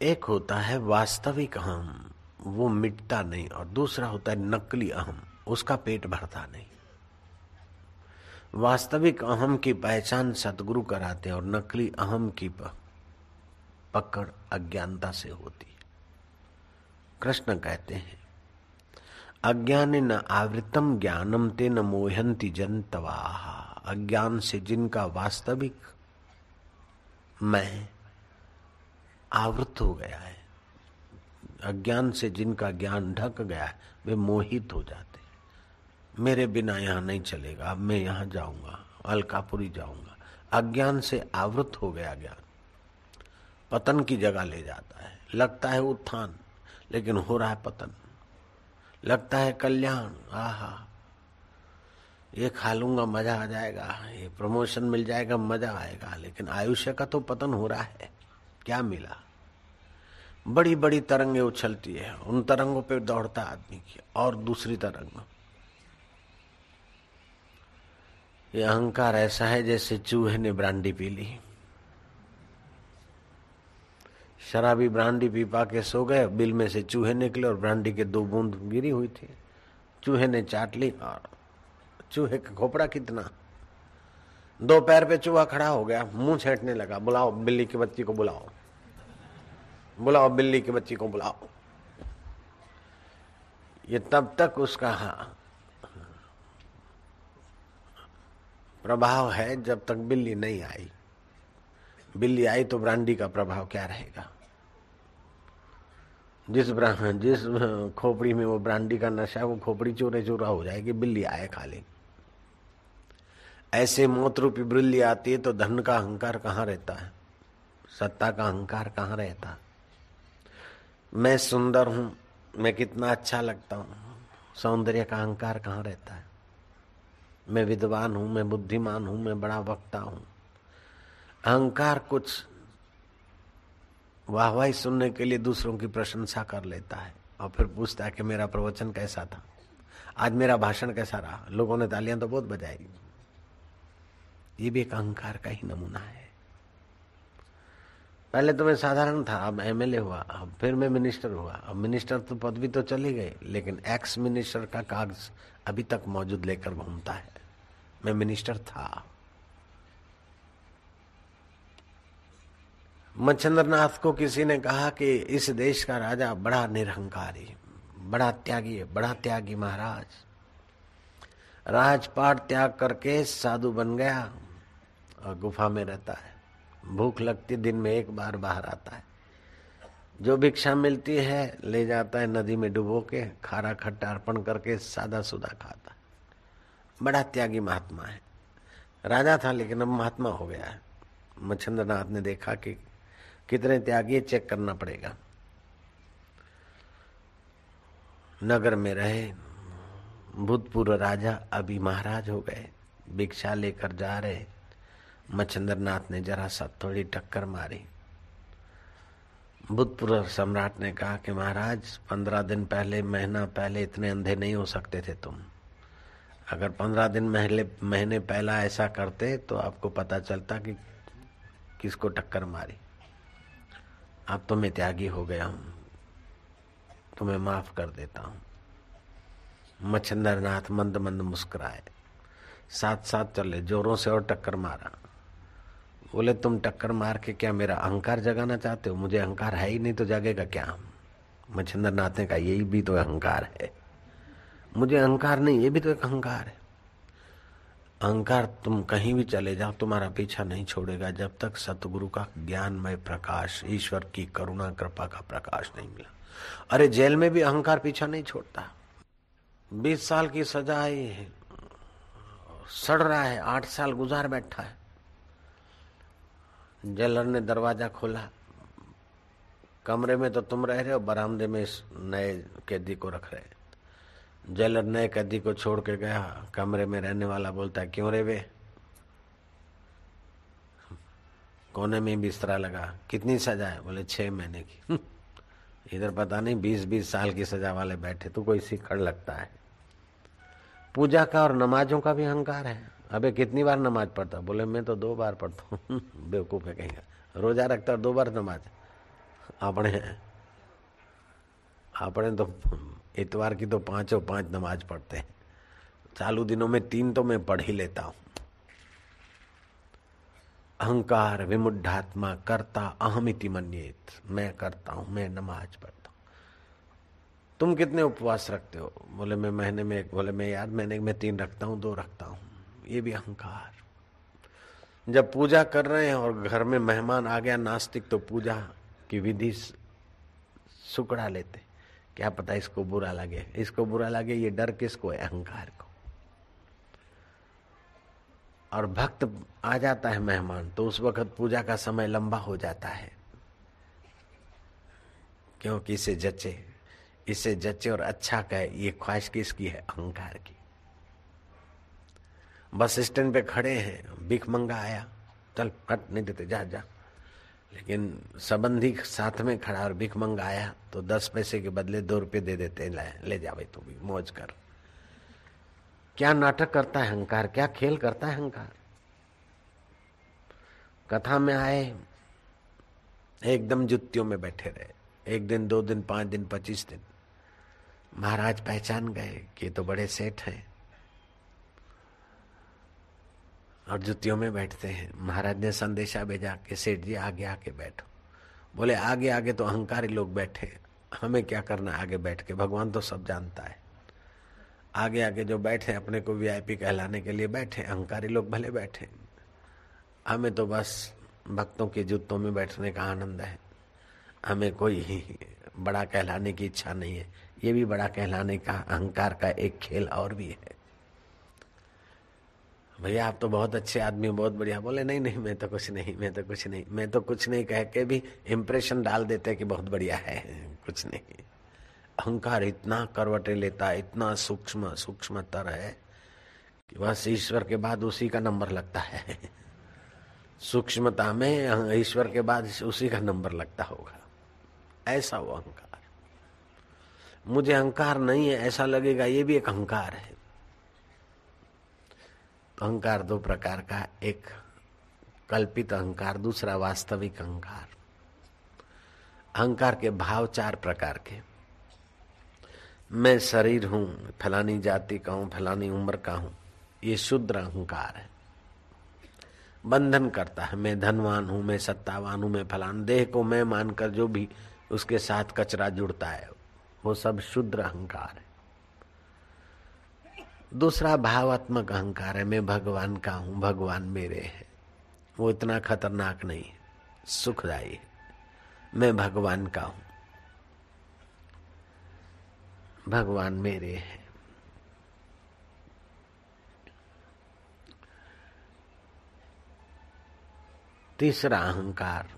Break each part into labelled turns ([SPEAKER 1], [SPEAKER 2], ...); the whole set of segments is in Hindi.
[SPEAKER 1] एक होता है वास्तविक अहम, वो मिटता नहीं, और दूसरा होता है नकली अहम, उसका पेट भरता नहीं। वास्तविक अहम की पहचान सदगुरु कराते और नकली अहम की पकड़ अज्ञानता से होती कृष्ण कहते हैं, अज्ञान न आवृतम ज्ञानम ते न मोहंती जनतवा। अज्ञान से जिनका वास्तविक मैं आवृत हो गया है। अज्ञान से जिनका ज्ञान ढक गया है, वे मोहित हो जाते मेरे बिना यहाँ नहीं चलेगा, अब मैं यहाँ जाऊँगा, अलकापुरी जाऊँगा। अज्ञान से आवृत हो गया ज्ञान। पतन की जगह ले जाता है। लगता है उत्थान, लेकिन हो रहा है पतन। लगता है कल्याण, आहा। ये खा लूँगा, मज़ा आ जाएगा। ये प्रमोशन मिल जाएगा, मज़ा आएगा। लेकिन आयुष्य का तो पतन हो रहा है। क्या मिला? बड़ी बड़ी तरंगे उछलती है। उन तरंगों पे दौड़ता आदमी की, और दूसरी तरंग। ये अहंकार ऐसा है जैसे चूहे ने ब्रांडी पी ली। शराबी ब्रांडी पी पा के सो गए, बिल में से चूहे निकले और ब्रांडी के दो बूंद गिरी हुई थी। चूहे ने चाट ली और चूहे का खोपड़ा कितना? दो पैर पे चूहा खड़ा हो गया, मुँह छेटने लगा, बुलाओ, बिल्ली की बच्ची को बुलाओ। बुलाओ, बिल्ली की बच्ची को बुलाओ। ये तब तक उसका प्रभाव है जब तक बिल्ली नहीं आई। बिल्ली आई तो ब्रांडी का प्रभाव क्या रहेगा? जिस जिस खोपड़ी में वो ब्रांडी का नशा है वो खोपड़ी चोरे चोरा हो जाएगी, बिल्ली आए खाली। ऐसे मौत रूपी बिल्ली आती है तो धन का अहंकार कहाँ रहता है? सत्ता का अहंकार कहाँ रहता है? मैं सुंदर हूँ, मैं कितना अच्छा लगता हूँ। सौंदर्य का अहंकार कहाँ रहता है? मैं विद्वान हूँ, मैं बुद्धिमान हूँ, मैं बड़ा वक्ता हूँ। अहंकार कुछ वाहवाही सुनने के लिए दूसरों की प्रशंसा कर लेता है और फिर पूछता है कि मेरा प्रवचन कैसा था? आज मेरा भाषण कैसा रहा? लोगों ने तालियाँ तो बहुत बजाई। ये भी एक अहंकार का ही नमूना है। पहले तो मैं साधारण था, अब एमएलए हुआ, अब फिर मैं मिनिस्टर हुआ। अब मिनिस्टर तो पदवी तो चली गई लेकिन एक्स मिनिस्टर का कागज़ अभी तक मौजूद लेकर घूमता है। मैं मिनिस्टर था। मच्छंद्रनाथ को किसी ने कहा कि इस देश का राजा बड़ा निरहंकारी, बड़ा त्यागी है, बड़ा त्यागी महाराज। राजपाट त्याग करके साधु बन गया और गुफा में रहता है। भूख लगती दिन में एक बार बाहर आता है। जो भिक्षा मिलती है, ले जाता है नदी में डुबो के, खारा खट्टा अर्पण करके सादा सुदा खाता। बड़ा त्यागी महात्मा है। राजा था, लेकिन अब महात्मा हो गया है। मच्छंद्रनाथ ने देखा कि कितने त्यागी चेक करना पड़ेगा। नगर में रहे, भूतपूर्व राजा अभी महाराज हो गए। भिक्षा लेकर जा रहे। मच्छिंद्र नाथ ने जरा सा थोड़ी टक्कर मारी। भूतपूर्व सम्राट ने कहा कि महाराज, पंद्रह दिन पहले, महीना पहले इतने अंधे नहीं हो सकते थे तुम। अगर पंद्रह दिन महीने महीने पहला ऐसा करते तो आपको पता चलता कि किसको टक्कर मारी। अब तो मैं त्यागी हो गया हूँ। तुम्हें माफ़ कर देता हूँ। मच्छिंदर नाथ मंद मंद मुस्कुराए। साथ साथ चले, जोरों से और टक्कर मारा। बोले, तुम टक्कर मार के क्या मेरा अहंकार जगाना चाहते हो? मुझे अहंकार है ही नहीं तो जगेगा क्या मच्छिंदर नाथ ने कहा, यही भी तो अहंकार है। मुझे अहंकार नहीं, ये भी तो एक अहंकार है। अहंकार तुम कहीं भी चले जाओ, तुम्हारा पीछा नहीं छोड़ेगा। जब तक सतगुरु का ज्ञानमय प्रकाश, ईश्वर की करुणा, कृपा का प्रकाश नहीं मिला। अरे, जेल में भी अहंकार पीछा नहीं छोड़ता। बीस साल की सजा आई है, सड़ रहा है, आठ साल गुजार बैठा है। जेलर ने दरवाज़ा खोला। कमरे में तो तुम रह रहे हो, बरामदे में इस नए कैदी को रख रहे जेलर नए कैदी को छोड़ के गया, कमरे में रहने वाला बोलता है, क्यों रे वे कोने में बिस्तरा लगा, कितनी सजा है? बोले, छह महीने की। इधर पता नहीं बीस बीस साल की सजा वाले बैठे तो कोई सीखड़ लगता है। पूजा का और नमाजों का भी अहंकार है। अबे, कितनी बार नमाज़ पढ़ता? बोले, मैं तो दो बार पढ़ता हूँ। बेवकूफ़ है कहीं। रोजा रखता और दो बार नमाज़। आपने आपने तो इतवार की तो पाँचों पाँच नमाज़ पढ़ते हैं। चालू दिनों में तीन तो मैं पढ़ ही लेता हूँ। अहंकार, विमुद्धात्मा, करता, अहमिति मन मैं करता हूँ, मैं नमाज़ पढ़ता हूँ। तुम कितने उपवास रखते हो? बोले, मैं महीने में एक, बोले, मैं यार मैंने मैं तीन रखता हूँ, दो रखता हूँ। ये भी अहंकार। जब पूजा कर रहे हैं और घर में मेहमान आ गया नास्तिक तो पूजा की विधि सुकड़ा लेते। क्या पता इसको बुरा लगे। इसको बुरा लगे, ये डर किसको है? अहंकार को। और भक्त आ जाता है मेहमान तो उस वक्त पूजा का समय लंबा हो जाता है। क्योंकि इसे जचे। इसे जचे और अच्छा कहे, ये ख्वाहिश किसकी है? अहंकार की। बस स्टैंड पे खड़े हैं भीख मंगा आया। चल कट नहीं देते जा जा। लेकिन संबंधी साथ में खड़ा और भीख मंगा आया तो दस पैसे के बदले दो रुपये दे देते ले, ले जा भाई तू भी मौज कर। क्या नाटक करता है अहंकार? क्या खेल करता है अहंकार? कथा में आए एकदम जुत्तियों में बैठे रहे। एक दिन दो दिन पाँच दिन पच्चीस दिन। महाराज पहचान गए कि तो बड़े सेठ हैं। और जुतियों में बैठते हैं। महाराज ने संदेशा भेजा कि सेठ जी, आगे आके बैठो। बोले, आगे आगे तो अहंकारी लोग बैठे हमें क्या करना आगे बैठ के? भगवान तो सब जानता है। आगे आगे जो बैठे अपने को वीआईपी कहलाने के लिए बैठे अहंकारी लोग भले बैठे हमें तो बस भक्तों के जूतों में बैठने का आनंद है। हमें कोई बड़ा कहलाने की इच्छा नहीं है। ये भी बड़ा कहलाने का, अहंकार का एक खेल और भी है। भैया, आप तो बहुत अच्छे आदमी, बहुत बढ़िया। बोले, नहीं नहीं, मैं तो कुछ नहीं, मैं तो कुछ नहीं, मैं तो कुछ नहीं। कह के भी इम्प्रेशन डाल देते कि बहुत बढ़िया है, कुछ नहीं। अहंकार इतना करवटे लेता, इतना सूक्ष्म सूक्ष्म तर है कि बस ईश्वर के बाद उसी का नंबर लगता है। सूक्ष्मता में ईश्वर के बाद उसी का नंबर लगता होगा। ऐसा वो अहंकार। मुझे अहंकार नहीं है, ऐसा लगेगा, ये भी एक अहंकार है। अहंकार दो प्रकार का एक कल्पित अहंकार, दूसरा वास्तविक अहंकार। अहंकार के भाव चार प्रकार के। मैं शरीर हूँ, फलानी जाति का हूँ, फलानी उम्र का हूँ, ये शुद्र अहंकार है। बंधन करता है, मैं धनवान हूँ, मैं सत्तावान हूँ, मैं फलान। देह को मैं मानकर जो भी उसके साथ कचरा जुड़ता है, वो सब शुद्र अहंकार है। दूसरा भावात्मक अहंकार है, मैं भगवान का हूँ, भगवान मेरे है। वो इतना खतरनाक नहीं है सुखदायी। मैं भगवान का हूँ। भगवान मेरे है। तीसरा अहंकार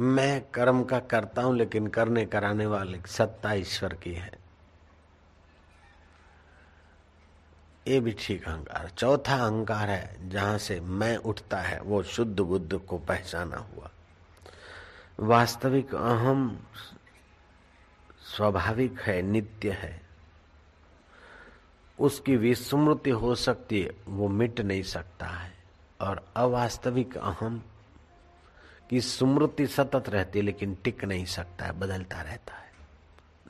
[SPEAKER 1] मैं कर्म का करता हूँ, लेकिन करने कराने वाले सत्ता ईश्वर की है। ये भी ठीक अहंकार। चौथा अहंकार है, जहाँ से मैं उठता है, वो शुद्ध बुद्ध को पहचाना हुआ। वास्तविक अहम स्वाभाविक है, नित्य है। उसकी विस्मृति हो सकती है, वो मिट नहीं सकता है। और अवास्तविक अहम कि स्मृति सतत रहती है, लेकिन टिक नहीं सकता है, बदलता रहता है।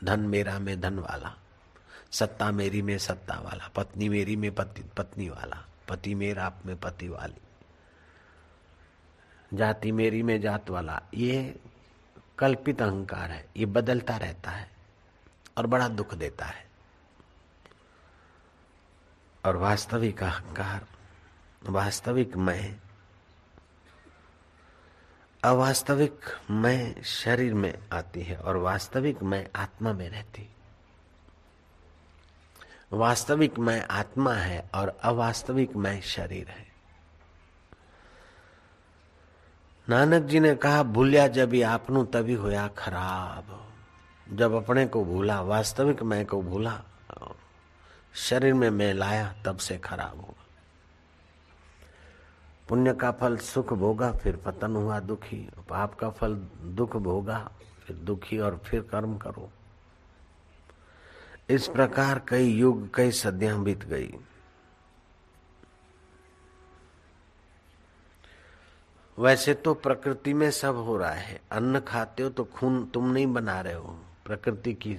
[SPEAKER 1] धन मेरा में धन वाला, सत्ता मेरी में सत्ता वाला, पत्नी मेरी में पति, पत्नी वाला, पति मेरा आप में पति वाली, जाति मेरी में जात वाला, ये कल्पित अहंकार है, ये बदलता रहता है और बड़ा दुख देता है। और वास्तविक अहंकार, वास्तविक मैं अवास्तविक मैं शरीर में आती है और वास्तविक मैं आत्मा में रहती वास्तविक मैं आत्मा है और अवास्तविक मैं शरीर है। नानक जी ने कहा, भूलिया जब ही आपनू, तभी होया खराब। जब अपने को भूला, वास्तविक मैं को भूला, शरीर में मैं लाया, तब से खराब हुआ पुण्य का फल सुख भोगा, फिर पतन हुआ दुखी। पाप का फल दुख भोगा, फिर दुखी और फिर कर्म करो। इस प्रकार कई युग, कई सदियाँ बीत गई। वैसे तो प्रकृति में सब हो रहा है। अन्न खाते हो तो खून तुम नहीं बना रहे हो। प्रकृति की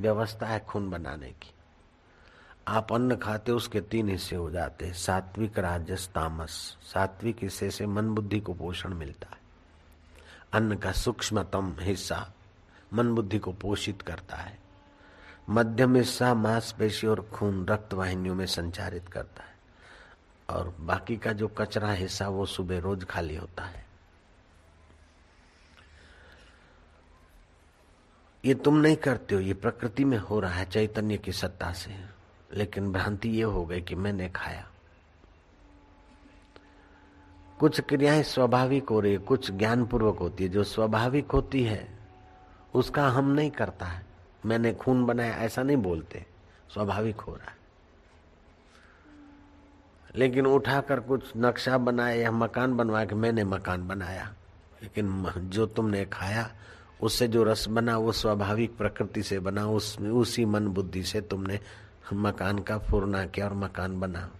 [SPEAKER 1] व्यवस्था है खून बनाने की। आप अन्न खाते उसके तीन हिस्से हो जाते हैं, सात्विक, राजस, तामस। सात्विक हिस्से से मन बुद्धि को पोषण मिलता है। अन्न का सूक्ष्मतम हिस्सा मन बुद्धि को पोषित करता है। मध्यम हिस्सा मांसपेशी और खून रक्त वाहिनियों में संचारित करता है। और बाकी का जो कचरा हिस्सा, वो सुबह रोज खाली होता है। ये तुम नहीं करते हो, ये प्रकृति में हो रहा है, चैतन्य की सत्ता से। लेकिन भ्रांति ये हो गई कि मैंने खाया। कुछ क्रियाएँ स्वाभाविक हो रही है, कुछ ज्ञानपूर्वक होती है। जो स्वाभाविक होती है, उसका हम नहीं करता है। मैंने खून बनाया, ऐसा नहीं बोलते। स्वाभाविक हो रहा है। लेकिन उठाकर कुछ नक्शा बनाया या मकान बनवा के मैंने मकान बनाया। लेकिन जो तुमने खाया, उससे जो रस बना, वो स्वाभाविक प्रकृति से बना, उस, उसी मन बुद्धि से तुमने मकान का फूरना किया और मकान बना।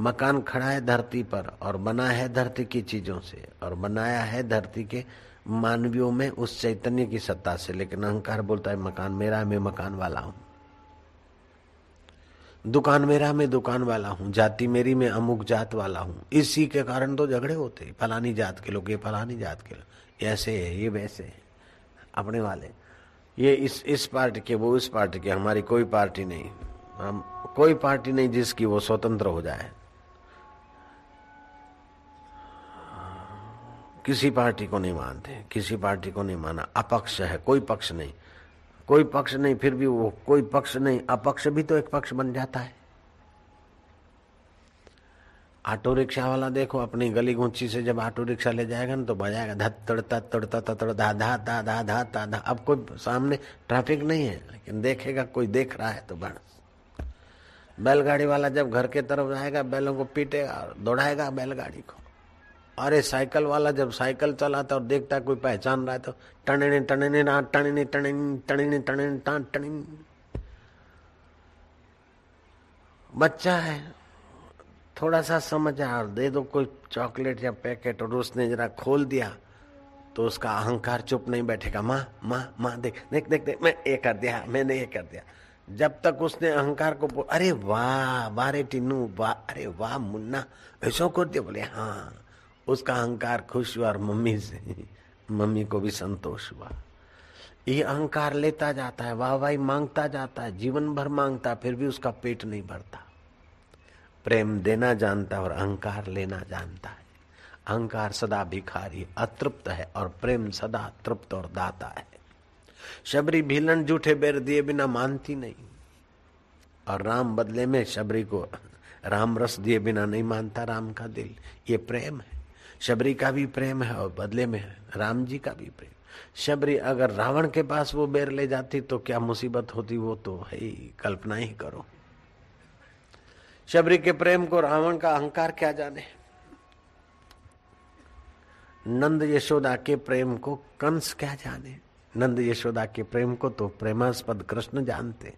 [SPEAKER 1] मकान खड़ा है धरती पर और बना है धरती की चीज़ों से और बनाया है धरती के मानवियों में उस चैतन्य की सत्ता से। लेकिन अहंकार बोलता है, मकान मेरा मैं मकान वाला हूँ। दुकान मेरा, मैं दुकान वाला हूँ। जाति मेरी, मैं अमुक जात वाला हूँ। इसी के कारण तो झगड़े होते फलानी जात के लोग, ये फलानी जात के लोग। ऐसे है, ये वैसे है। अपने वाले। ये इस इस पार्टी के, वो इस पार्टी के। हमारी कोई पार्टी नहीं। हम कोई पार्टी नहीं जिसकी वो स्वतंत्र हो जाए। किसी पार्टी को नहीं मानते, किसी पार्टी को नहीं माना। अपक्ष है, कोई पक्ष नहीं। कोई पक्ष नहीं, फिर भी वो कोई पक्ष नहीं। अपक्ष भी तो एक पक्ष बन जाता है। ऑटो रिक्शा वाला देखो, अपनी गली गुंची से जब ऑटो रिक्शा ले जाएगा ना तो बजाएगा, धत तड़ता तड़ता तड़ धा धा धा धा धा धा। अब कोई सामने ट्रैफ़िक नहीं है, लेकिन देखेगा, कोई देख रहा है तो बढ़। बैलगाड़ी वाला जब घर के तरफ़ जाएगा, बैलों को पीटेगा, दौड़ाएगा बैलगाड़ी को। अरे साइकिल वाला जब साइकिल चलाता और देखता कोई पहचान रहा है तो टने टने ना टने टने टने टने टान टने बच्चा है, थोड़ा सा समझ आ, और दे दो कोई चॉकलेट या पैकेट और उसने जरा खोल दिया तो उसका अहंकार चुप नहीं बैठेगा। माँ माँ माँ, देख देख देख देख, मैं ये कर दिया, मैंने ये कर दिया। जब तक उसने अहंकार को अरे वाह बारे टिन्नू वाह, अरे वाह मुन्ना, ऐसा दिया बोले हाँ उसका अहंकार खुश हुआ और मम्मी से, मम्मी को भी संतोष हुआ। ये अहंकार लेता जाता है वाह वाही माँगता जाता है, जीवन भर माँगता, फिर भी उसका पेट नहीं भरता। प्रेम देना जानता और अहंकार लेना जानता है। अहंकार सदा भिखारी, अतृप्त है और प्रेम सदा तृप्त और दाता है। शबरी भीलन झूठे बेर दिए बिना मानती नहीं। और राम बदले में शबरी को राम रस दिए बिना नहीं मानता राम का दिल। ये प्रेम है। शबरी का भी प्रेम है और बदले में है। राम जी का भी प्रेम। शबरी अगर रावण के पास वो बेर ले जाती तो क्या मुसीबत होती? वो तो है ही। कल्पना ही करो। शबरी के प्रेम को रावण का अहंकार क्या जाने? नंद यशोदा के प्रेम को कंस क्या जाने? नंद यशोदा के प्रेम को तो प्रेमास्पद कृष्ण जानते।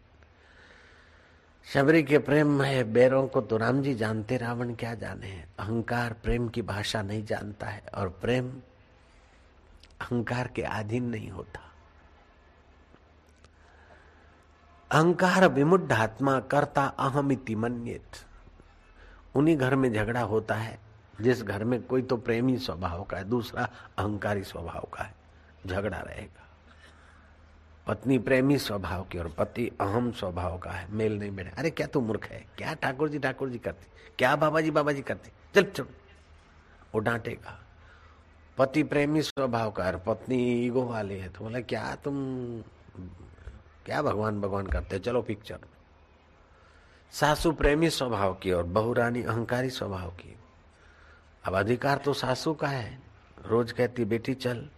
[SPEAKER 1] शबरी के प्रेम में बैरों को तो राम जी जानते, रावण क्या जाने अहंकार प्रेम की भाषा नहीं जानता है और प्रेम अहंकार के अधीन नहीं होता। अहंकार विमुड आत्मा, करता अहमिति मन्यत। उन्हीं घर में झगड़ा होता है, जिस घर में कोई तो प्रेमी स्वभाव का है, दूसरा अहंकारी स्वभाव का है। झगड़ा रहेगा। पत्नी प्रेमी स्वभाव की और पति अहम स्वभाव का है, मेल नहीं बैठे अरे क्या तू मूर्ख है? क्या ठाकुर जी ठाकुर जी करते? क्या बाबा जी बाबा जी करते? चल चल। वो डांटेगा। पति प्रेमी स्वभाव का और पत्नी ईगो वाली है। तो बोला, क्या तुम, क्या भगवान भगवान करते? चलो पिक्चर सासू प्रेमी स्वभाव की और बहुरानी अहंकारी स्वभाव की। अब अधिकार तो सासू का है। रोज कहती, बेटी चल,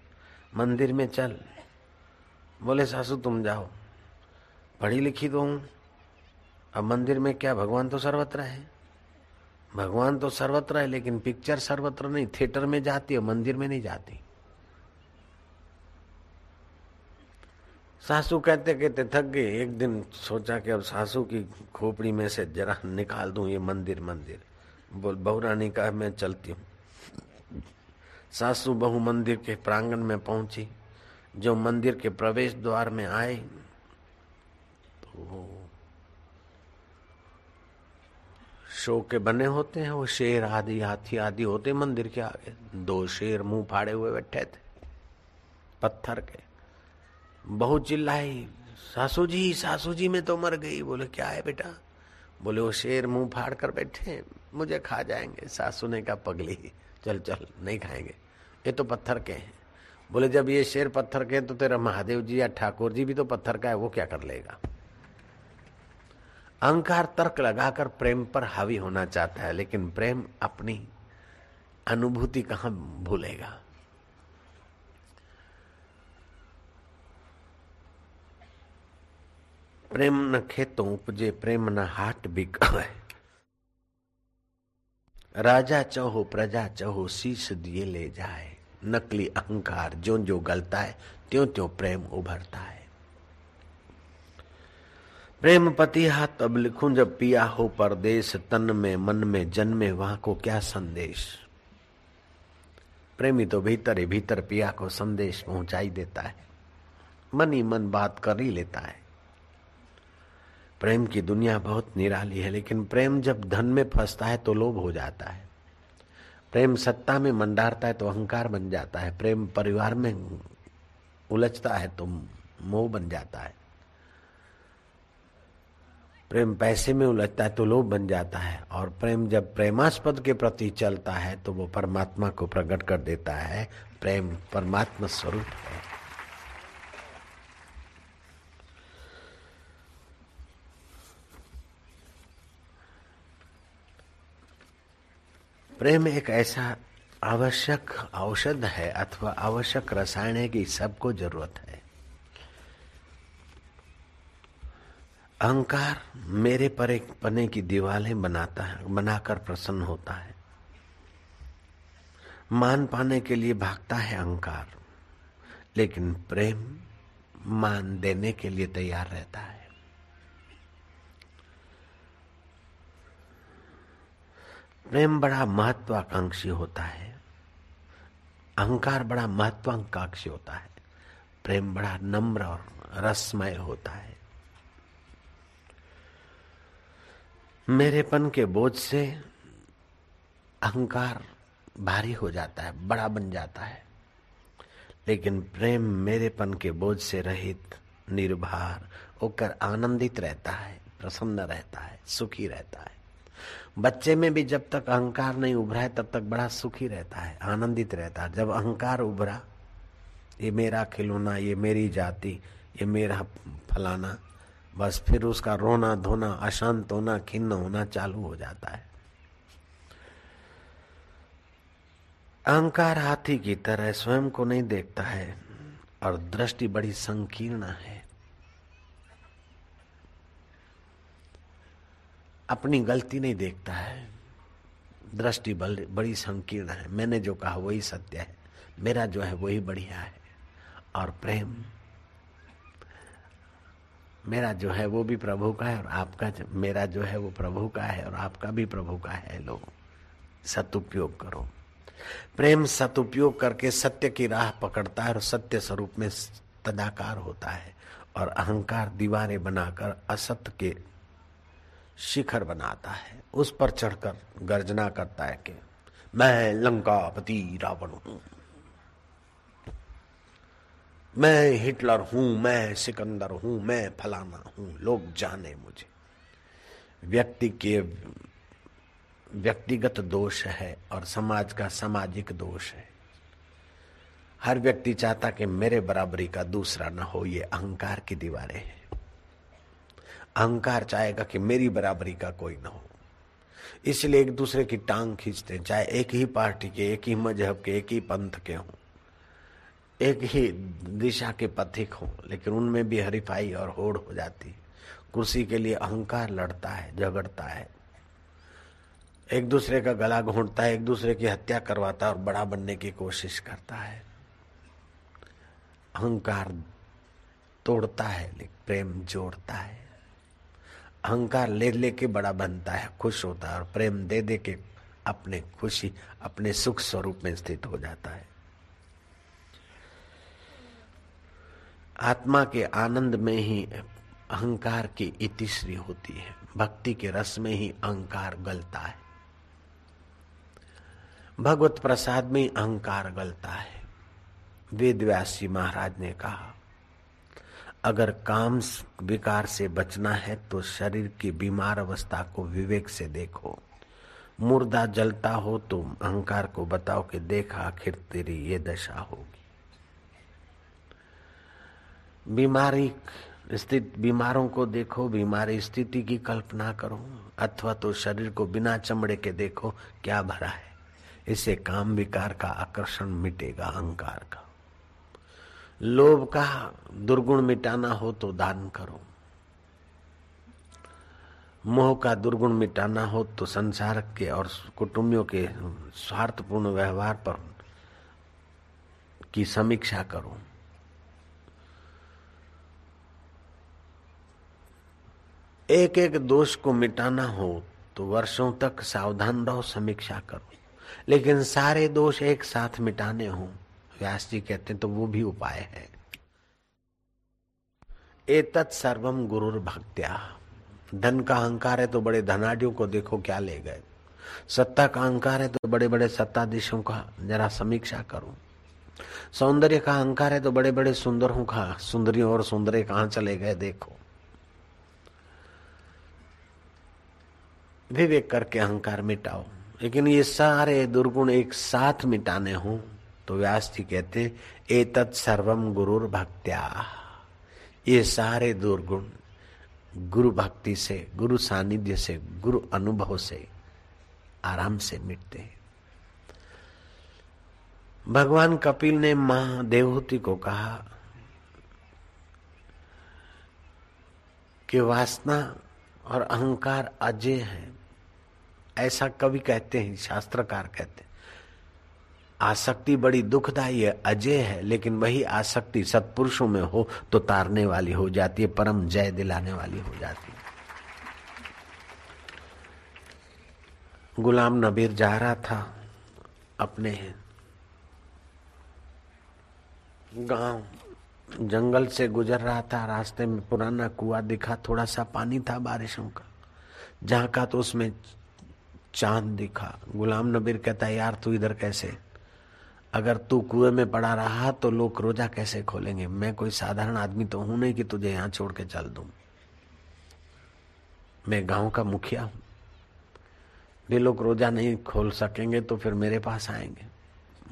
[SPEAKER 1] मंदिर में चल। बोले, सासू, तुम जाओ। पढ़ी लिखी तो हूँ। अब मंदिर में क्या, भगवान तो सर्वत्र है? भगवान तो सर्वत्र है, लेकिन पिक्चर सर्वत्र नहीं। थिएटर में जाती है मंदिर में नहीं जाती. सासू कहते कहते थक गए एक दिन सोचा कि अब सासू की खोपड़ी में से जरा निकाल दूँ ये मंदिर मंदिर। बोल, बहुरानी का मैं चलती हूँ। सासू बहु मंदिर के प्रांगण में पहुँची। जो मंदिर के प्रवेश द्वार में आए तो शो के बने होते हैं, वो शेर आदि, हाथी आदि होते मंदिर के आगे। दो शेर मुँह फाड़े हुए बैठे थे, पत्थर के। बहुत चिल्लाई, सासू जी सासू जी, में तो मर गई। बोले, क्या है बेटा? बोले, वो शेर मुँह फाड़ कर बैठे मुझे खा जाएँगे, सासू ने कहा, पगली, चल चल, नहीं खाएँगे। ये तो पत्थर के हैं। बोले, जब ये शेर पत्थर के तो तेरा महादेव जी या ठाकुर जी भी तो पत्थर का है, वो क्या कर लेगा? अहंकार तर्क लगाकर प्रेम पर हावी होना चाहता है, लेकिन प्रेम अपनी अनुभूति कहाँ भूलेगा? प्रेम न खेतों उपजे, प्रेम न हाट बिकाए राजा चहो, प्रजा चहो, शीश दिए ले जाए। नकली अहंकार जो जो गलता है त्यों त्यों प्रेम उभरता है। प्रेम पति हाथ अब लिखूं जब पिया हो परदेश तन में, मन में जन्मे वहाँ को क्या संदेश? प्रेमी तो भीतर ही भीतर पिया को संदेश पहुंचाई देता है। मन ही मन बात कर ही लेता है। प्रेम की दुनिया बहुत निराली है, लेकिन प्रेम जब धन में फंसता है तो लोभ हो जाता है। प्रेम सत्ता में मंदारता है तो अहंकार बन जाता है। प्रेम परिवार में उलझता है तो मोह बन जाता है। प्रेम पैसे में उलझता है तो लोभ बन जाता है और प्रेम जब प्रेमास्पद के प्रति चलता है तो वो परमात्मा को प्रकट कर देता है। प्रेम परमात्मा स्वरूप है। प्रेम एक ऐसा आवश्यक औषध है अथवा आवश्यक रसायन है कि सबको ज़रूरत है। अहंकार मेरे पर एक पने की दीवारें बनाता है, बनाकर प्रसन्न होता है। मान पाने के लिए भागता है अहंकार, लेकिन प्रेम मान देने के लिए तैयार रहता है। प्रेम बड़ा महत्वाकांक्षी होता है। अहंकार बड़ा महत्वाकांक्षी होता है। प्रेम बड़ा नम्र और रसमय होता है। मेरेपन के बोझ से अहंकार भारी हो जाता है, बड़ा बन जाता है। लेकिन प्रेम मेरेपन के बोझ से रहित, निर्भर होकर आनंदित रहता है, प्रसन्न रहता है, सुखी रहता है। बच्चे में भी जब तक अहंकार नहीं उभरा है, तब तक बड़ा सुखी रहता है, आनंदित रहता है। जब अहंकार उभरा, ये मेरा खिलौना, ये मेरी जाति, ये मेरा फलाना, बस फिर उसका रोना धोना, अशांत होना, खिन्न होना चालू हो जाता है। अहंकार हाथी की तरह स्वयं को नहीं देखता है और दृष्टि बड़ी संकीर्ण है। अपनी गलती नहीं देखता है। दृष्टि बड़ी संकीर्ण है। मैंने जो कहा वही सत्य है। मेरा जो है वही बढ़िया है। और प्रेम, मेरा जो है वो भी प्रभु का है और आपका मेरा जो है वो प्रभु का है और आपका भी प्रभु का है लोग। सदुपयोग करो। प्रेम सदुपयोग करके सत्य की राह पकड़ता है और सत्य स्वरूप में तदाकार होता है। और अहंकार दीवारें बनाकर असत्य के शिखर बनाता है, उस पर चढ़कर गर्जना करता है कि मैं लंकापति रावण हूँ। मैं हिटलर हूँ, मैं सिकंदर हूँ, मैं फलाना हूँ, लोग जाने मुझे। व्यक्ति के व्यक्तिगत दोष है और समाज का सामाजिक दोष है। हर व्यक्ति चाहता कि मेरे बराबरी का दूसरा न हो, ये अहंकार की दीवारें हैं। अहंकार चाहेगा कि मेरी बराबरी का कोई ना हो। इसलिए एक दूसरे की टांग खींचते हैं, चाहे एक ही पार्टी के, एक ही मज़हब के, एक ही पंथ के हों, एक ही दिशा के पथिक हों, लेकिन उनमें भी हरीफाई और होड़ हो जाती है। कुर्सी के लिए अहंकार लड़ता है, झगड़ता है। एक दूसरे का गला घोंटता है, एक दूसरे की हत्या करवाता है और बड़ा बनने की कोशिश करता है। अहंकार तोड़ता है, लेकिन प्रेम जोड़ता है। अहंकार ले लेके बड़ा बनता है, खुश होता है और प्रेम दे दे के अपने खुशी, अपने सुख स्वरूप में स्थित हो जाता है। आत्मा के आनंद में ही अहंकार की इतिश्री होती है, भक्ति के रस में ही अहंकार गलता है। भगवत प्रसाद में अहंकार गलता है वेद व्यासी महाराज ने कहा। अगर काम विकार से बचना है तो शरीर की बीमार अवस्था को विवेक से देखो। मुर्दा जलता हो तो अहंकार को बताओ कि देख आखिर तेरी ये दशा होगी। बीमारी स्थित, बीमारों को देखो, बीमारी स्थिति की कल्पना करो, अथवा तो शरीर को बिना चमड़े के देखो, क्या भरा है। इससे काम विकार का आकर्षण मिटेगा, अहंकार का। लोभ का दुर्गुण मिटाना हो तो दान करो। मोह का दुर्गुण मिटाना हो तो संसार के और कुटुंबियों के स्वार्थपूर्ण व्यवहार पर की समीक्षा करो। एक एक दोष को मिटाना हो तो वर्षों तक सावधान रहो, समीक्षा करो। लेकिन सारे दोष एक साथ मिटाने हों। व्यास जी कहते हैं तो वो भी उपाय है। एतत् सर्वम गुरुर भक्त्या धन का अहंकार है तो बड़े धनाढ़ियों को देखो क्या ले गए। सत्ता का अहंकार है तो बड़े बड़े सत्ताधीशों का जरा समीक्षा करो। सौंदर्य का अहंकार है तो बड़े बड़े सुंदरों का, सुंदरियों और सुंदरे कहा चले गए देखो। विवेक करके अहंकार मिटाओ। लेकिन ये सारे दुर्गुण एक साथ मिटाने हों तो व्यास जी कहते ए तत् सर्वम गुरुर भक्त्या ये सारे दुर्गुण गुरु भक्ति से, गुरु सानिध्य से, गुरु अनुभव से आराम से मिटते हैं। भगवान कपिल ने माँ देवहूति को कहा कि वासना और अहंकार अजय है। ऐसा कवि कहते हैं, शास्त्रकार कहते हैं। आसक्ति बड़ी दुखदायी है, अजय है, लेकिन वही आसक्ति सत्पुरुषों में हो तो तारने वाली हो जाती है, परम जय दिलाने वाली हो जाती है। गुलाम नबीर जा रहा था, अपने गाँव, जंगल से गुजर रहा था, रास्ते में पुराना कुआ दिखा थोड़ा सा पानी था बारिशों का। जहाँ का तो उसमें चाँद दिखा। गुलाम नबीर कहता, यार, तू इधर कैसे? अगर तू कुएँ में पड़ा रहा तो लोग रोजा कैसे खोलेंगे? मैं कोई साधारण आदमी तो हूँ नहीं कि तुझे यहाँ छोड़ के चल दू। मैं गाँव का मुखिया हूँ। वे लोग रोजा नहीं खोल सकेंगे तो फिर मेरे पास आएँगे।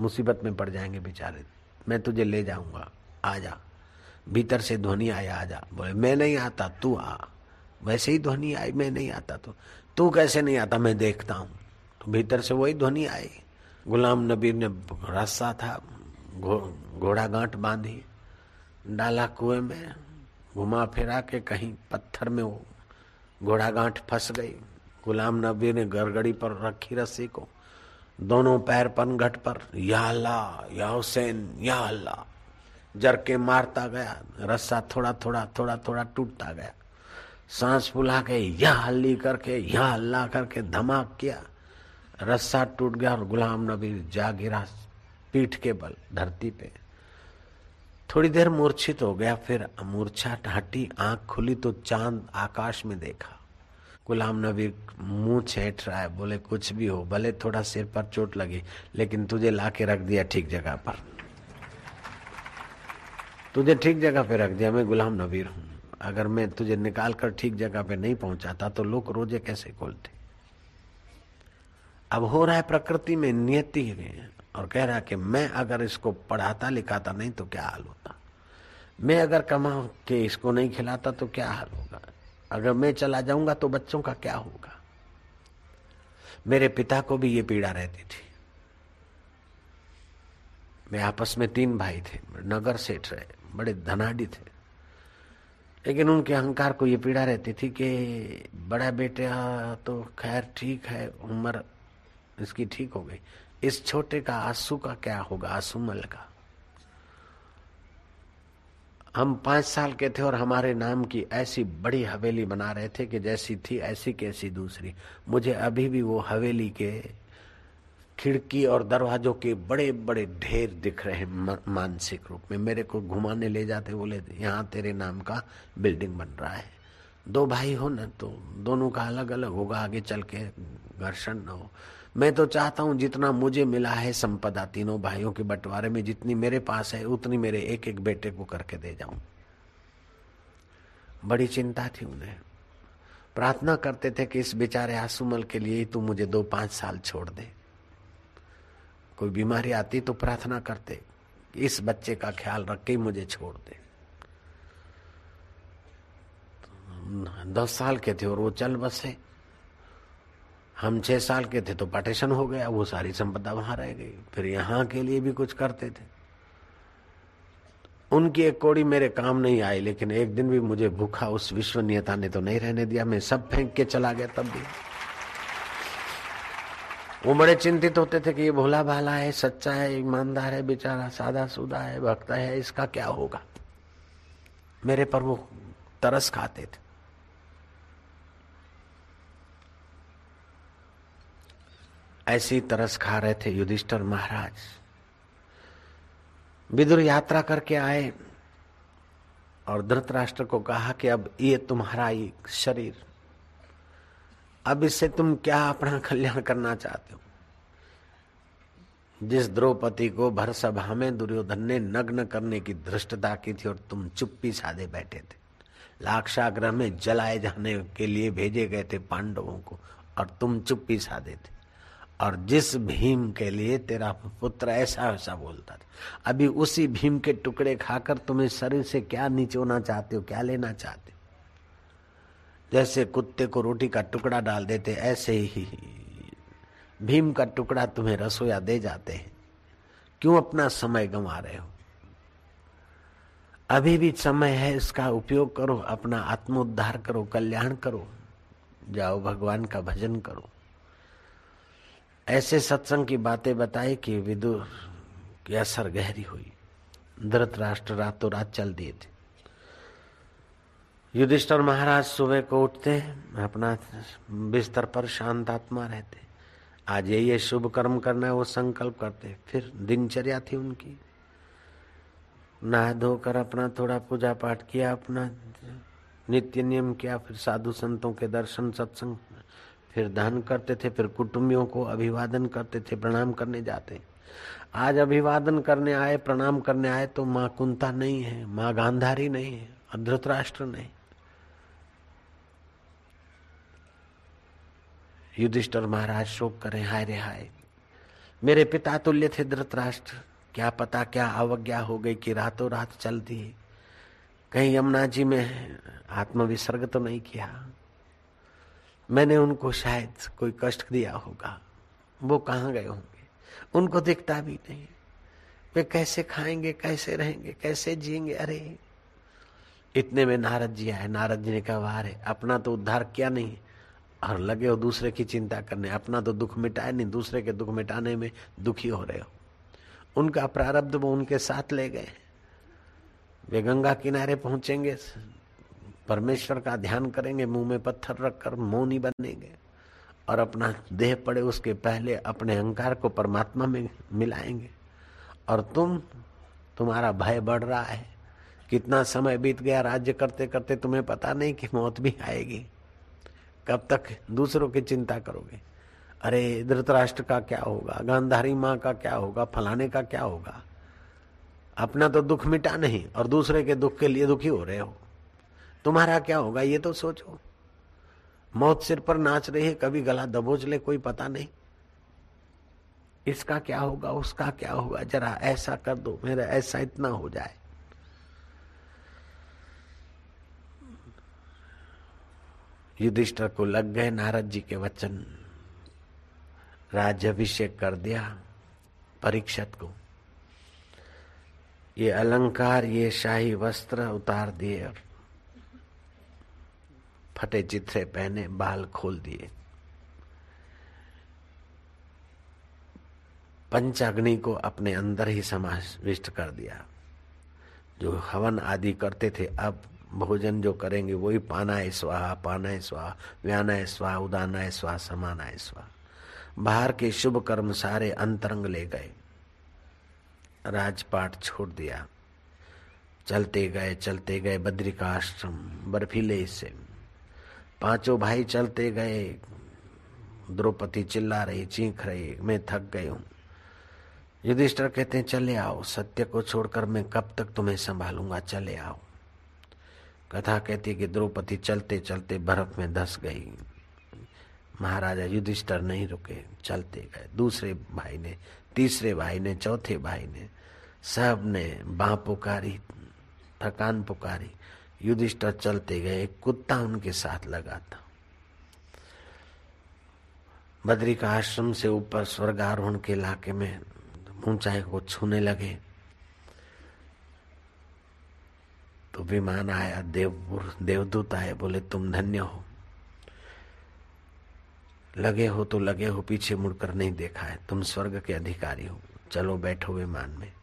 [SPEAKER 1] मुसीबत में पड़ जाएँगे बेचारे। मैं तुझे ले जाऊँगा। आ जा। भीतर से ध्वनि आया, आ जा। बोले, मैं नहीं आता, तू आ। वैसे ही ध्वनि आई, मैं नहीं आता तो। तू कैसे नहीं आता? मैं देखता हूँ। तो भीतर से वही ध्वनि आई। गुलाम नबी ने रस्सा था घोड़ा गो, गांठ बांधी डाला कुएँ में घुमा फिरा के कहीं पत्थर में वो घोड़ा गांठ फंस गई। गुलाम नबी ने गड़गड़ी पर रखी रस्सी को दोनों पैर पनघट पर या अल्लाह या हुसैन या अल्लाह जर के मारता गया रस्सा थोड़ा थोड़ा थोड़ा थोड़ा टूटता गया। सांस फुला के या हल्ली करके या अल्लाह करके धमाक किया। रस्सा टूट गया और गुलाम नबी जा गिरा पीठ के बल, धरती पे। थोड़ी देर मूर्छित हो गया, फिर मूर्छा हटी आँख खुली तो चाँद आकाश में देखा। गुलाम नबी मुँह छेट रहा है, बोले, कुछ भी हो, भले थोड़ा सिर पर चोट लगी, लेकिन तुझे ला के रख दिया ठीक जगह पर। तुझे ठीक जगह पे रख दिया, मैं गुलाम नबीर हूँ अगर मैं तुझे निकाल कर ठीक जगह पे नहीं पहुंचाता तो लोग रोज़े कैसे खोलते? अब हो रहा है प्रकृति में नियति और कह रहा है कि मैं अगर इसको पढ़ाता लिखाता नहीं तो क्या हाल होता? मैं अगर कमा के इसको नहीं खिलाता तो क्या हाल होगा? अगर मैं चला जाऊँगा तो बच्चों का क्या होगा? मेरे पिता को भी ये पीड़ा रहती थी। वे आपस में तीन भाई थे, नगर सेठ रहे, बड़े धनाडी थे। लेकिन उनके अहंकार को ये पीड़ा रहती थी कि बड़ा बेटा तो खैर ठीक है, उम्र इसकी ठीक हो गई। इस छोटे का आँसू का क्या होगा? आँसू मल का। हम पाँच साल के थे और हमारे नाम की ऐसी बड़ी हवेली बना रहे थे कि जैसी थी ऐसी कैसी दूसरी। मुझे अभी भी वो हवेली के खिड़की और दरवाजों के बड़े बड़े ढेर दिख रहे हैं मानसिक रूप में। मेरे को घुमाने ले जाते बोले, यहाँ तेरे नाम का बिल्डिंग बन रहा है। दो भाई हो ना तो दोनों का अलग अलग होगा, आगे चल के घर्षण न हो। मैं तो चाहता हूँ जितना मुझे मिला है संपदा तीनों भाइयों के बंटवारे में जितनी मेरे पास है, उतनी मेरे एक एक बेटे को करके दे जाऊँ। बड़ी चिंता थी उन्हें। प्रार्थना करते थे कि इस बेचारे आसुमल के लिए ही तू मुझे दो पाँच साल छोड़ दे। कोई बीमारी आती तो प्रार्थना करते, इस बच्चे का ख्याल रख के मुझे छोड़ दे। दस साल के थे और वो चल बसे। हम छह साल के थे तो पार्टीशन हो गया, वो सारी संपदा वहाँ रह गई। फिर यहाँ के लिए भी कुछ करते थे। उनकी एक कोड़ी मेरे काम नहीं आई, लेकिन एक दिन भी मुझे भूखा उस विश्वनीयता ने तो नहीं रहने दिया। मैं सब फेंक के चला गया तब भी। वो बड़े चिंतित होते थे कि ये भोला भाला है, सच्चा है, ईमानदार है, बेचारा सादा सुदा है, भक्त है, इसका क्या होगा? मेरे पर वो तरस खाते थे। ऐसी तरस खा रहे थे युधिष्ठर महाराज। विदुर यात्रा करके आए और धृतराष्ट्र को कहा कि अब ये तुम्हारा ही शरीर। अब इससे तुम क्या अपना कल्याण करना चाहते हो? जिस द्रौपदी को भर सभा में दुर्योधन ने नग्न करने की धृष्टता की थी और तुम चुप्पी साधे बैठे थे, लाक्षाग्रह में जलाए जाने के लिए भेजे गए थे पांडवों को और तुम चुप्पी साधे थे। और जिस भीम के लिए तेरा पुत्र ऐसा वैसा बोलता था। अभी उसी भीम के टुकड़े खाकर तुम्हें शरीर से क्या निचोना चाहते हो, क्या लेना चाहते हो? जैसे कुत्ते को रोटी का टुकड़ा डाल देते, ऐसे ही भीम का टुकड़ा तुम्हें रसोया दे जाते हैं। क्यों अपना समय गंवा रहे हो? अभी भी समय है, इसका उपयोग करो, अपना आत्मोद्धार करो, कल्याण करो। जाओ, भगवान का भजन करो। ऐसे सत्संग की बातें बताई कि विदुर की असर गहरी हुई। धृतराष्ट्र रातों रात चल दिए थे। युधिष्ठर महाराज सुबह को उठते, अपना बिस्तर पर शांत आत्मा रहते। आज ये ये शुभ कर्म करना है, वो संकल्प करते। फिर दिनचर्या थी उनकी। नहा धोकर अपना थोड़ा पूजा पाठ किया, अपना नित्य नियम किया, फिर साधु संतों के दर्शन सत्संग फिर दान करते थे, फिर कुटुंबियों को अभिवादन करते थे, प्रणाम करने जाते आज अभिवादन करने आए, प्रणाम करने आए तो माँ कुंता नहीं है, माँ गांधारी नहीं है अधृतराष्ट्र नहीं। युधिष्ठर महाराज शोक करें, हाय रे हाय। मेरे पिता तुल्य थे धृतराष्ट्र। क्या पता, क्या अवज्ञा हो गई कि रातों रात चलती। है कहीं यमुना जी में आत्मविसर्ग तो नहीं किया। मैंने उनको शायद कोई कष्ट दिया होगा। वो कहाँ गए होंगे? उनको दिखता भी नहीं। वे कैसे खाएँगे, कैसे रहेंगे, कैसे जिएँगे? अरे, इतने में नारद जी आए। नारद जी ने कहा, वाह रे, अपना तो उद्धार किया नहीं और लगे हो दूसरे की चिंता करने। अपना तो दुख मिटाए नहीं, दूसरे के दुख मिटाने में दुखी हो रहे हो। उनका प्रारब्ध वो उनके साथ ले गए। वे गंगा किनारे पहुँचेंगे। परमेश्वर का ध्यान करेंगे, मुँह में पत्थर रखकर मौनी बनेंगे और अपना देह पड़े उसके पहले अपने अहंकार को परमात्मा में मिलाएँगे। और तुम, तुम्हारा भय बढ़ रहा है। कितना समय बीत गया राज्य करते करते तुम्हें पता नहीं कि मौत भी आएगी। कब तक दूसरों की चिंता करोगे? अरे, धृतराष्ट्र का क्या होगा? गांधारी माँ का क्या होगा? फलाने का क्या होगा? अपना तो दुख मिटा नहीं और दूसरे के दुख के लिए दुखी हो रहे हो। तुम्हारा क्या होगा ये तो सोचो। मौत सिर पर नाच रही है, कभी गला दबोच ले, कोई पता नहीं। इसका क्या होगा, उसका क्या होगा, जरा ऐसा कर दो, मेरा ऐसा इतना हो जाए। युधिष्ठर को लग गए नारद जी के वचन। राज्यभिषेक कर दिया परीक्षत को। ये अलंकार, ये शाही वस्त्र उतार दिए। फटे चित्रे पहने बाल खोल दिए। पंचाग्नि को अपने अंदर ही समाविष्ट कर दिया। जो हवन आदि करते थे, अब भोजन जो करेंगे, वही पाना है स्वाहा पाना है स्वाहा व्याना है स्वाहा उदाना है स्वाहा समाना है स्वाहा। बाहर के शुभ कर्म सारे अंतरंग ले गए। राजपाट छोड़ दिया। चलते गए चलते गए बद्री का आश्रम बर्फीले से। पाँचों भाई चलते गए। द्रौपदी चिल्ला रही, चीख रही, मैं थक गई हूँ। युधिष्ठर कहते हैं, चले आओ, सत्य को छोड़कर मैं कब तक तुम्हें संभालूँगा? चले आओ। कथा कहती कि द्रौपदी चलते चलते बर्फ़ में धस गई। महाराजा युधिष्ठर नहीं रुके, चलते गए। दूसरे भाई ने, तीसरे भाई ने, चौथे भाई ने, सबने बाह पुकारी, थकान पुकारी युधिष्ठर चलते गए कुत्ता उनके साथ लगा था। बद्री का आश्रम से ऊपर स्वर्गारोहण के इलाके में ऊंचाई को छूने लगे। तो विमान आया, देवपुर, देवदूत आए, बोले, तुम धन्य हो। लगे हो तो लगे हो, पीछे मुड़कर नहीं देखा है। तुम स्वर्ग के अधिकारी हो। चलो, बैठो विमान में।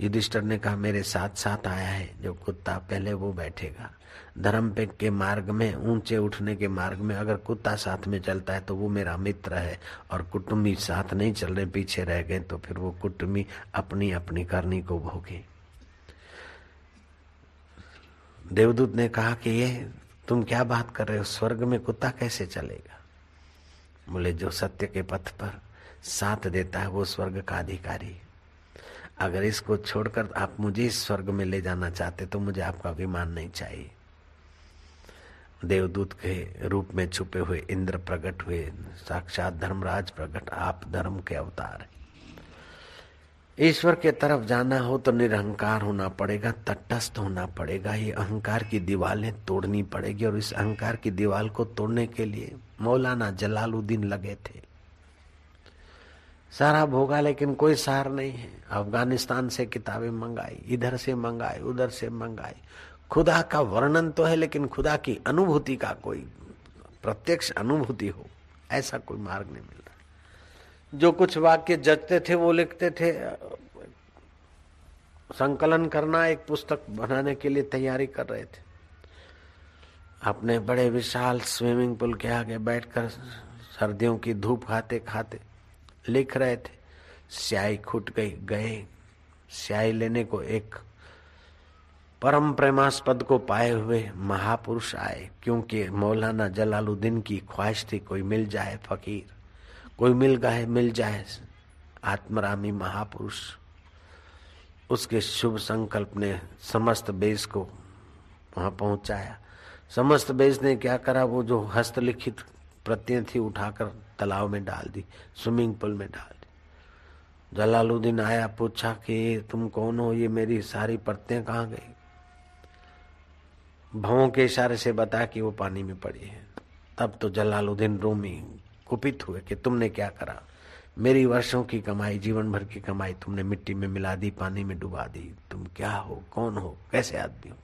[SPEAKER 1] युधिष्ठर ने कहा, मेरे साथ साथ आया है, जो कुत्ता पहले वो बैठेगा। धर्म पे के मार्ग में, ऊँचे उठने के मार्ग में अगर कुत्ता साथ में चलता है तो वो मेरा मित्र है, और कुटुम्बी साथ नहीं चल रहे, पीछे रह गए तो फिर वो कुटुम्बी अपनी अपनी करनी को भोगे। देवदूत ने कहा कि ये, तुम क्या बात कर रहे हो? स्वर्ग में कुत्ता कैसे चलेगा? बोले, जो सत्य के पथ पर साथ देता है, वो स्वर्ग का अधिकारी अगर इसको छोड़कर आप मुझे इस स्वर्ग में ले जाना चाहते तो मुझे आपका विमान नहीं चाहिए। देवदूत के रूप में छुपे हुए इंद्र प्रकट हुए, साक्षात धर्मराज प्रकट, आप धर्म के अवतार ईश्वर के तरफ़ जाना हो तो निरहंकार होना पड़ेगा, तटस्थ होना पड़ेगा। ये अहंकार की दीवारें तोड़नी पड़ेगी और इस अहंकार की दीवार को तोड़ने के लिए मौलाना जलालुद्दीन लगे थे। सारा भोगा लेकिन कोई सार नहीं है। अफ़गानिस्तान से किताबें मंगाई, इधर से मंगाई, उधर से मंगाई। खुदा का वर्णन तो है, लेकिन खुदा की अनुभूति का कोई प्रत्यक्ष अनुभूति हो, ऐसा कोई मार्ग नहीं मिल रहा। जो कुछ वाक्य जचते थे, वो लिखते थे, संकलन करना, एक पुस्तक बनाने के लिए तैयारी कर रहे थे। अपने बड़े विशाल स्विमिंग पूल के आगे बैठकर सर्दियों की धूप खाते खाते लिख रहे थे। स्याही खुट गई, गए। स्याही लेने को एक परम प्रेमास्पद को पाए हुए महापुरुष आए, क्योंकि मौलाना जलालुद्दीन की ख्वाहिश थी, कोई मिल जाए फकीर, कोई मिल गए, मिल जाए आत्मरामी महापुरुष। उसके शुभ संकल्प ने समस्त बेस को वहाँ पहुँचाया। समस्त बेस ने क्या करा, वो जो हस्तलिखित प्रत्यय थी उठाकर तालाब में डाल दी, स्विमिंग पूल में डाल दी। जलालुद्दीन आया, पूछा कि तुम कौन हो? ये मेरी सारी परतें कहाँ गई? भावों के इशारे से बता कि वो पानी में पड़ी है। तब तो जलालुद्दीन रोमी कुपित हुए कि तुमने क्या करा? मेरी वर्षों की कमाई, जीवन भर की कमाई तुमने मिट्टी में मिला दी, पानी में डुबा दी। तुम क्या हो? कौन हो? कैसे आदमी हो?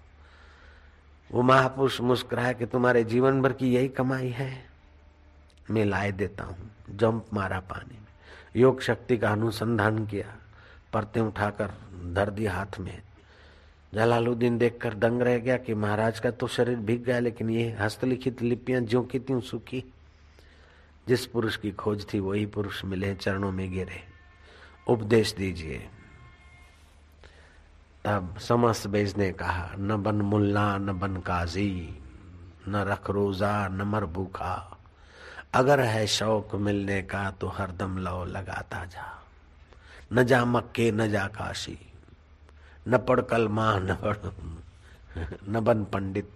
[SPEAKER 1] वो महापुरुष मुस्कुराया कि तुम्हारे जीवन भर की यही कमाई है। में लाए देता हूँ, जंप मारा पानी में। योग शक्ति का अनुसंधान किया, परते उठाकर धर दिया हाथ में। जलालुद्दीन देखकर दंग रह गया कि महाराज का तो शरीर भीग गया, लेकिन ये हस्तलिखित लिपियाँ जो की त्यों सुखी। जिस पुरुष की खोज थी, वही पुरुष मिले, चरणों में गिरे। उपदेश दीजिए। तब समस्त बेज ने कहा, न बन मुल्ला, न बन काजी, न रख रोजा, न मर भूखा। अगर है शौक मिलने का तो हरदम लो लगाता जा। न जा मक्के, न जा काशी, न पढ़ कलमा न पढ़ न बन पंडित।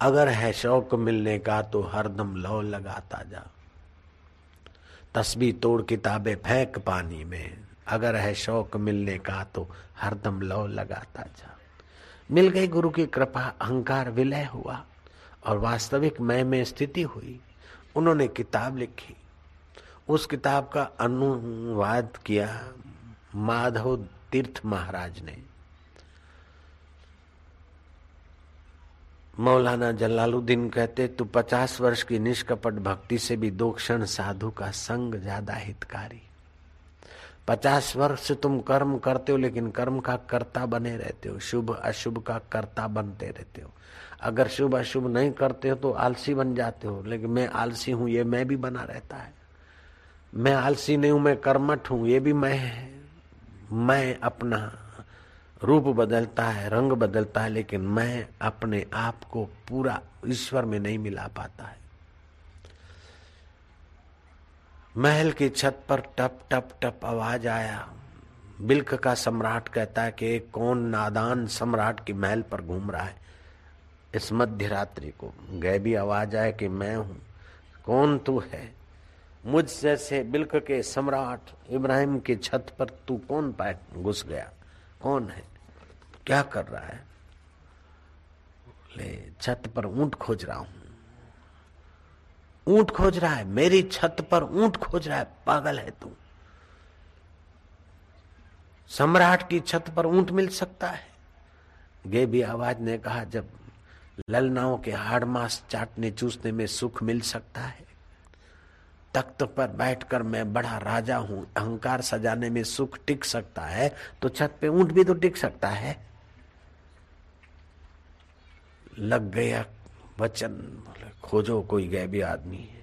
[SPEAKER 1] अगर है शौक मिलने का तो हरदम लो लगाता जा। तस्बी तोड़ किताबें फेंक पानी में। अगर है शौक मिलने का तो हरदम लो लगाता जा। मिल गई गुरु की कृपा, अहंकार विलय हुआ। और वास्तविक मैं में स्थिति हुई। उन्होंने किताब लिखी। उस किताब का अनुवाद किया माधव तीर्थ महाराज ने। मौलाना जलालुद्दीन कहते, तू पचास वर्ष की निष्कपट भक्ति से भी दो क्षण साधु का संग ज़्यादा हितकारी। पचास वर्ष से तुम कर्म करते हो, लेकिन कर्म का कर्ता बने रहते हो, शुभ अशुभ का कर्ता बनते रहते हो। अगर शुभ अशुभ नहीं करते हो तो आलसी बन जाते हो। लेकिन मैं आलसी हूँ, ये मैं भी बना रहता है। मैं आलसी नहीं हूँ, मैं कर्मठ हूँ, ये भी मैं है। मैं अपना रूप बदलता है, रंग बदलता है, लेकिन मैं अपने आप को पूरा ईश्वर में नहीं मिला पाता है। महल की छत पर टप टप टप आवाज़ आया। बिल्क का सम्राट कहता है कि कौन नादान सम्राट की महल पर घूम रहा है? इस मध्य रात्रि को। गैबी आवाज़ आए कि मैं हूँ। कौन तू है? मुझ जैसे बिल्क के सम्राट इब्राहिम की छत पर तू कौन पाए? घुस गया। कौन है? क्या कर रहा है? ले, छत पर ऊँट खोज रहा हूँ। ऊँट खोज रहा है? मेरी छत पर ऊँट खोज रहा है? पागल है तू। सम्राट की छत पर ऊँट मिल सकता है? गेबी आवाज़ ने कहा, जब ललनाओं के हाड़ मांस चाटने चूसने में सुख मिल सकता है। तख्त पर बैठकर मैं बड़ा राजा हूँ, अहंकार सजाने में सुख टिक सकता है तो छत पे ऊँट भी तो टिक सकता है। लग गया वचन, बोले, खोजो कोई गैबी आदमी है।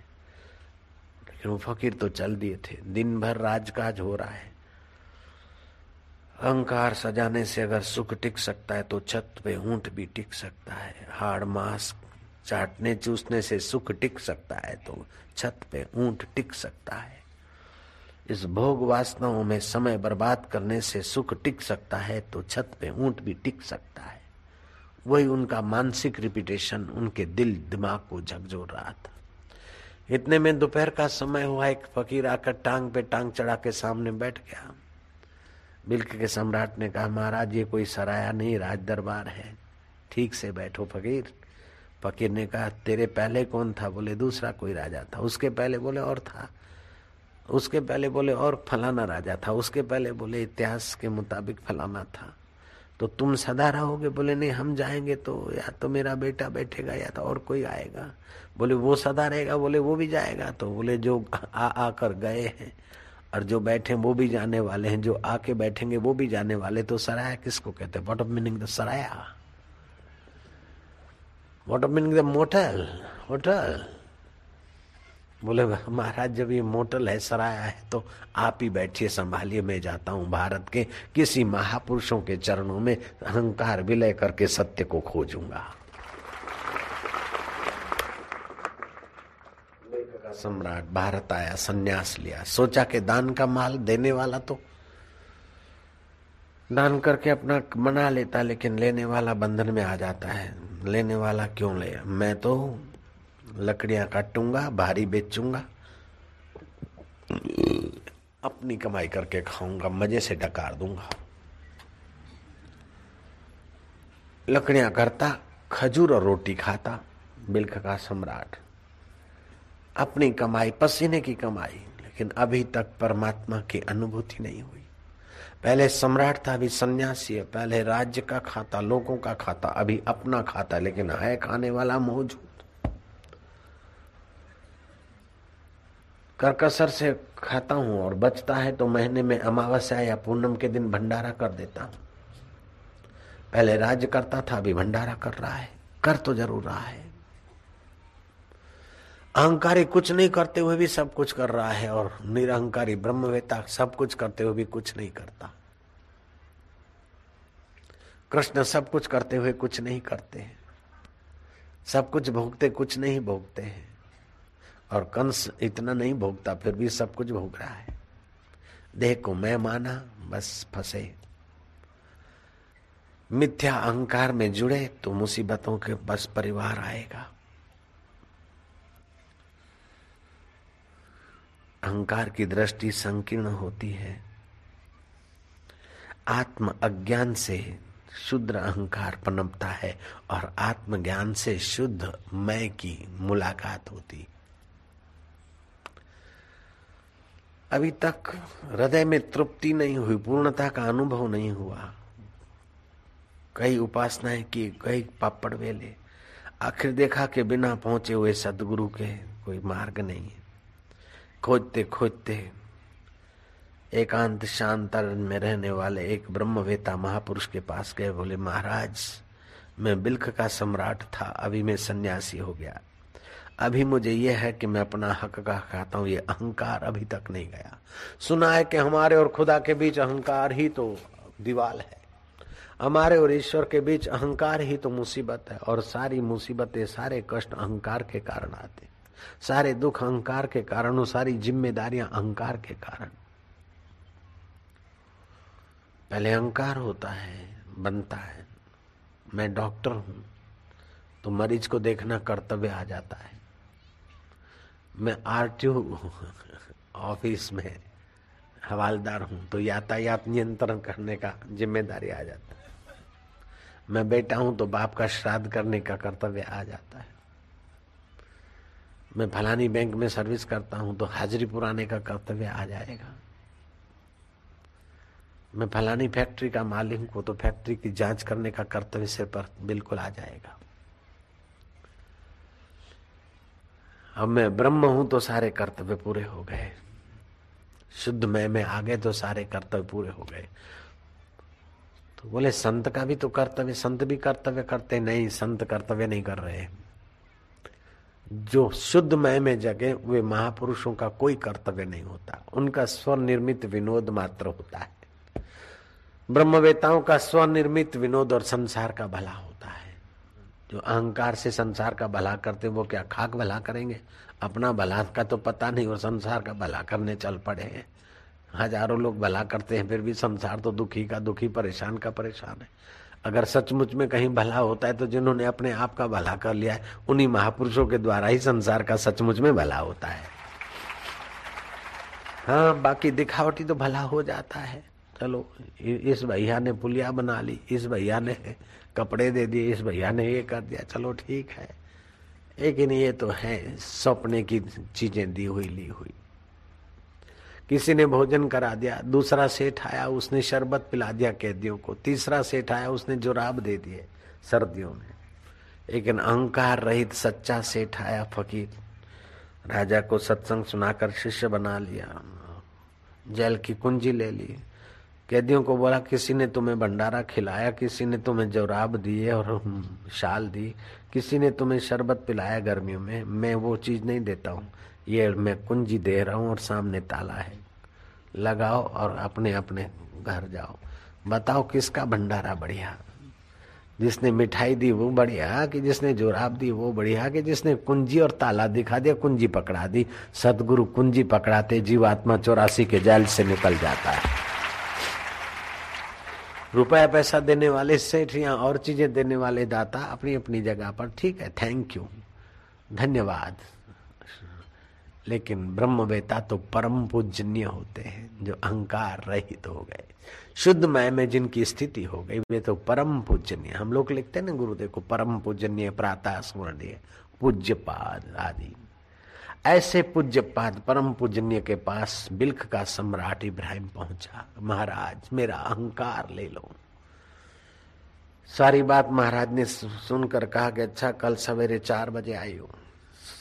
[SPEAKER 1] लेकिन वो फकीर तो चल दिए थे। दिन भर राजकाज हो रहा है। अहंकार सजाने से अगर सुख टिक सकता है तो छत पे ऊँट भी टिक सकता है। हाड़ मांस चाटने चूसने से सुख टिक सकता है तो छत पे ऊँट टिक सकता है। इस भोग वासनाओं में समय बर्बाद करने से सुख टिक सकता है तो छत पे ऊँट भी टिक सकता है। वही उनका मानसिक रिपीटेशन उनके दिल दिमाग को झकझोर रहा था। इतने में दोपहर का समय हुआ, एक फकीर आकर टांग पे टांग चढ़ा के सामने बैठ गया। बिल्क के सम्राट ने कहा, महाराज, ये कोई सराया नहीं राज दरबार है। ठीक से बैठो फकीर। फकीर ने कहा, तेरे पहले कौन था? बोले, दूसरा कोई राजा था। उसके पहले बोले, और था। उसके पहले बोले, और फलाना राजा था। उसके पहले बोले, इतिहास के मुताबिक फलाना था। तो तुम सदा रहोगे? बोले, नहीं, हम जाएँगे तो या तो मेरा बेटा बैठेगा या तो और कोई आएगा। बोले, वो सदा रहेगा? बोले, वो भी जाएगा। तो बोले, जो आ, आकर गए हैं और जो बैठे वो भी जाने वाले हैं, जो आके बैठेंगे वो भी जाने वाले। तो सराया किसको कहते हैं? What of meaning the Saraiya what of meaning the motel hotel बोले, महाराज, जब ये मोटल है, सराया है तो आप ही बैठिए, संभालिए, मैं जाता हूँ भारत के किसी महापुरुषों के चरणों में अहंकार विलय करके सत्य को खोजूँगा। सम्राट, भारत आया, सन्यास लिया। सोचा कि दान का माल देने वाला तो दान करके अपना मना लेता, लेकिन लेने वाला बंधन में आ जाता है। लेने वाला क्यों ले? मैं तो लकड़ियाँ काटूँगा, भारी बेचूँगा। अपनी कमाई करके खाऊँगा, मज़े से डकार दूँगा। लकड़ियाँ करता, खजूर और रोटी खाता बिल्क का सम्राट। अपनी कमाई, पसीने की कमाई, लेकिन अभी तक परमात्मा की अनुभूति नहीं हुई। पहले सम्राट था, अभी सन्यासी है। पहले राज्य का खाता, लोगों का खाता, अभी अपना खाता, लेकिन है खाने वाला मौजूद। करकसर से खाता हूँ और बचता है तो महीने में अमावस्या या पूनम के दिन भंडारा कर देता हूँ। पहले राज्य करता था, अभी भंडारा कर रहा है। कर तो ज़रूर रहा है। अहंकारी कुछ नहीं करते हुए भी सब कुछ कर रहा है और निरहंकारी, ब्रह्मवेता सब कुछ करते हुए भी कुछ नहीं करता। कृष्ण सब कुछ करते हुए कुछ नहीं करते हैं। सब कुछ भोगते, कुछ नहीं भोगते हैं। और कंस इतना नहीं भोगता, फिर भी सब कुछ भोग रहा है। देह को मैं माना, बस फंसे। मिथ्या अहंकार में जुड़े तो मुसीबतों के बस परिवार आएगा। अहंकार की दृष्टि संकीर्ण होती है। आत्म अज्ञान से शुद्ध अहंकार पनपता है और आत्मज्ञान से शुद्ध मैं की मुलाकात होती। अभी तक हृदय में तृप्ति नहीं हुई, पूर्णता का अनुभव नहीं हुआ। कई उपासनाएँ की, कई पापड़ वेले। आखिर देखा के बिना पहुँचे हुए सदगुरु के कोई मार्ग नहीं है। खोजते खोजते एकांत शांत में रहने वाले एक ब्रह्मवेता महापुरुष के पास गए, बोले, महाराज, मैं बिल्क का सम्राट था, अभी मैं सन्यासी हो गया। अभी मुझे यह है कि मैं अपना हक का खाता हूँ, ये अहंकार अभी तक नहीं गया। सुना है कि हमारे और खुदा के बीच अहंकार ही तो दीवाल है। हमारे और ईश्वर के बीच अहंकार ही तो मुसीबत है, और सारी मुसीबतें, सारे कष्ट अहंकार के कारण आते सारे दुख अहंकार के कारण सारी जिम्मेदारियाँ अहंकार के कारण। पहले अहंकार होता है, बनता है। मैं डॉक्टर हूँ तो मरीज़ को देखना कर्तव्य आ जाता है। मैं आरटीओ ऑफ़िस में हवालदार हूँ तो यातायात नियंत्रण करने का ज़िम्मेदारी आ जाता है। मैं बेटा हूँ तो बाप का श्राद्ध करने का कर्तव्य आ जाता है। मैं फलानी बैंक में सर्विस करता हूँ तो हाजिरी पुराने का कर्तव्य आ जाएगा। मैं फलानी फैक्ट्री का मालिक हूँ तो फैक्ट्री की जाँच करने का कर्तव्य सिर पर बिल्कुल आ जाएगा। अब मैं ब्रह्म हूँ तो सारे कर्तव्य पूरे हो गए। शुद्ध मैं, में आ गए तो सारे कर्तव्य पूरे हो गए। तो बोले, संत का भी तो कर्तव्य, संत भी कर्तव्य करते नहीं, संत कर्तव्य नहीं कर रहे। जो शुद्ध मय में जगे, वे महापुरुषों का कोई कर्तव्य नहीं होता। उनका स्वनिर्मित विनोद मात्र होता है। ब्रह्मवेताओं का स्वनिर्मित विनोद और संसार का भला होता है। जो अहंकार से संसार का भला करते वो क्या खाक भला करेंगे? अपना भला का तो पता नहीं और संसार का भला करने चल पड़े हैं। हज़ारों लोग भला करते हैं, फिर भी संसार तो दुखी का दुखी, परेशान का परेशान है। अगर सचमुच में कहीं भला होता है तो जिन्होंने अपने आप का भला कर लिया है, उन्हीं महापुरुषों के द्वारा ही संसार का सचमुच में भला होता है। हाँ बाकी दिखावटी तो भला हो जाता है। चलो इस भैया ने पुलिया बना ली, इस भैया ने कपड़े दे दिए, इस भैया ने ये कर दिया। चलो, ठीक है। लेकिन ये तो है, सपने की चीज़ें दी हुई, ली हुई। किसी ने भोजन करा दिया, दूसरा सेठ आया, उसने शरबत पिला दिया कैदियों को, तीसरा सेठ आया, उसने जुराब दे दिए सर्दियों में। लेकिन अहंकार रहित सच्चा सेठ आया फकीर, राजा को सत्संग सुनाकर शिष्य बना लिया, जेल की कुंजी ले ली। कैदियों को बोला, किसी ने तुम्हें भंडारा खिलाया, किसी ने तुम्हें जौराब दिए और शाल दी, किसी ने तुम्हें शरबत पिलाया गर्मियों में, मैं वो चीज़ नहीं देता हूँ। ये मैं कुंजी दे रहा हूँ और सामने ताला है। लगाओ और अपने अपने घर जाओ। बताओ किसका भंडारा बढ़िया? जिसने मिठाई दी वो बढ़िया कि जिसने जोराब दी वो बढ़िया कि जिसने कुंजी और ताला दिखा दिया, कुंजी पकड़ा दी। सदगुरु कुंजी पकड़ाते, जीवात्मा चौरासी के जाल से निकल जाता है। रुपया पैसा देने वाले सेठ या और चीज़ें देने वाले दाता अपनी अपनी जगह पर, ठीक है थैंक यू धन्यवाद। लेकिन ब्रह्म ब्रह्मवेता तो परम पूजनीय होते हैं, जो अहंकार रहित हो गए। शुद्ध मय में जिनकी स्थिति हो गई, वे तो परम पूजनीय। हम लोग लिखते हैं ना गुरुदेव को परम पूजनीय प्रातः स्मरणीय पूज्य पाद आदि। ऐसे पूज्य पाद परम पूजनीय के पास बिल्ख का सम्राट इब्राहिम पहुँचा। महाराज, मेरा अहंकार ले लो। सारी बात महाराज ने सुनकर कहा कि अच्छा कल सवेरे चार बजे आई हो।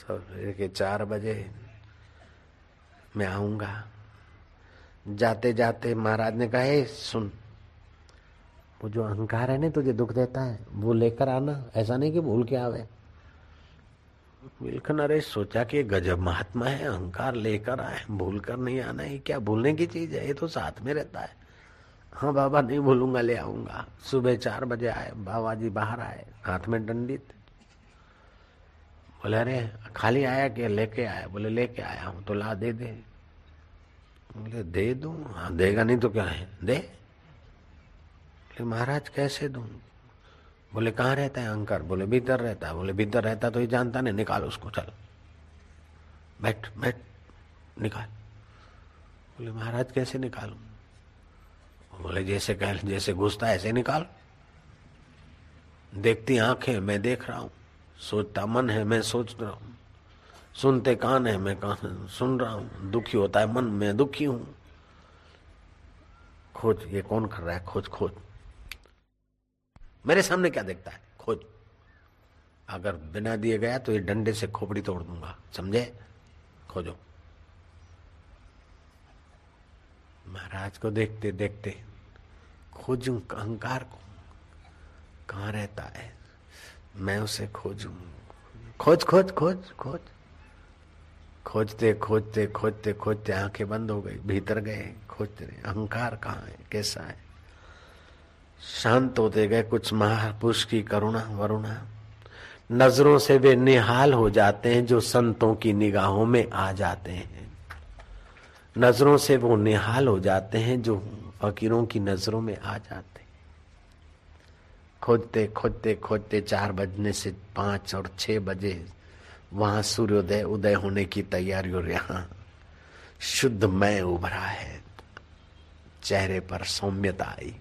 [SPEAKER 1] सवेरे के चार बजे मैं आऊँगा। जाते जाते महाराज ने कहा सुन, वो जो अहंकार है ना, तुझे दुख देता है, वो लेकर आना। ऐसा नहीं कि भूल के आवे। बिल्कुल नरेश सोचा कि गजब महात्मा है, अहंकार लेकर आए भूल कर नहीं आना। है क्या भूलने की चीज़ है? ये तो साथ में रहता है। हाँ बाबा, नहीं भूलूँगा, ले आऊँगा। सुबह चार बजे आए बाबा जी बाहर आए, हाथ में डंडित। बोले, अरे, खाली आया कि लेके आया? बोले, लेके आया हूँ तो ला दे दे। बोले, दे दू? हाँ देगा, नहीं तो क्या है? दे। महाराज, कैसे दू? बोले, कहाँ रहता है अंकर बोले, भीतर रहता है। बोले, भीतर रहता तो ये जानता नहीं, निकाल उसको, चल। बैठ बैठ, निकाल। बोले, महाराज, कैसे निकालू? बोले, जैसे कह, जैसे घुसता ऐसे निकाल। देखती आँखें, मैं देख रहा हूँ। सोचता मन है, मैं सोच रहा हूँ। सुनते कान है, मैं कान सुन रहा हूँ, दुखी होता है मन, मैं दुखी हूँ। खोज, ये कौन कर रहा है? खोज खोज। मेरे सामने क्या देखता है? खोज। अगर बिना दिए गया तो ये डंडे से खोपड़ी तोड़ दूँगा, समझे? खोजो। महाराज को देखते देखते, खोजू अहंकार को। कहा रहता है? मैं उसे खोजू। खोज खोज खोज खोज। खोजते खोजते खोजते खोजते आँखें बंद हो गई, भीतर गए, खोजते रहे। अहंकार कहाँ है? कैसा है? शांत होते गए कुछ महापुरुष की करुणा, वरुणा। नज़रों से वे निहाल हो जाते हैं जो संतों की निगाहों में आ जाते हैं। नज़रों से वो निहाल हो जाते हैं जो फकीरों की नज़रों में आ जाते हैं। खोजते खोजते खोजते चार बजने से पाँच और छह बजे वहाँ सूर्योदय, उदय होने की तैयारी और यहाँ शुद्ध मय उभरा है। चेहरे पर सौम्यता आई।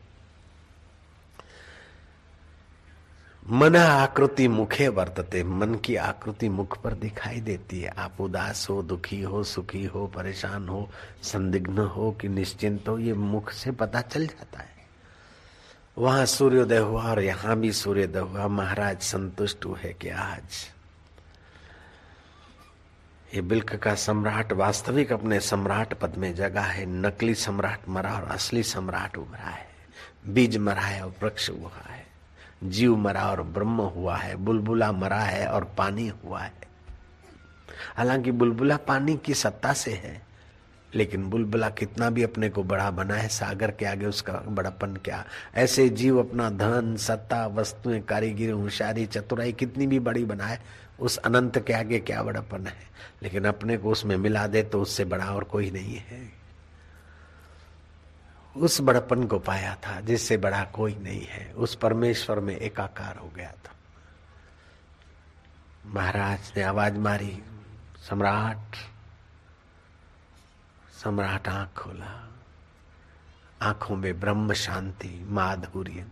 [SPEAKER 1] मन आकृति मुखे वर्तते, मन की आकृति मुख पर दिखाई देती है। आप उदास हो, दुखी हो, सुखी हो, परेशान हो, संदिग्ध हो कि निश्चिंत हो, ये मुख से पता चल जाता है। वहाँ सूर्योदय हुआ और यहाँ भी सूर्योदय हुआ। महाराज संतुष्ट हुए कि आज ये बिल्क का सम्राट वास्तविक अपने सम्राट पद में जगा है। नकली सम्राट मरा और असली सम्राट उभरा है। बीज मरा है और वृक्ष हुआ है। जीव मरा और ब्रह्म हुआ है। बुलबुला मरा है और पानी हुआ है। हालाँकि बुलबुला पानी की सत्ता से है, लेकिन बुलबुला कितना भी अपने को बड़ा बना है, सागर के आगे उसका बड़ापन क्या? ऐसे जीव अपना धन, सत्ता, वस्तुएँ, कारीगिरी, होशियारी, चतुराई कितनी भी बड़ी बनाए, उस अनंत के आगे क्या बड़ापन है? लेकिन अपने को उसमें मिला दे तो उससे बड़ा और कोई नहीं है। उस बड़पन को पाया था जिससे बड़ा कोई नहीं है। उस परमेश्वर में एकाकार हो गया था। महाराज ने आवाज़ मारी, सम्राट सम्राट आँख खोला। आँखों में ब्रह्म शांति माधुर्य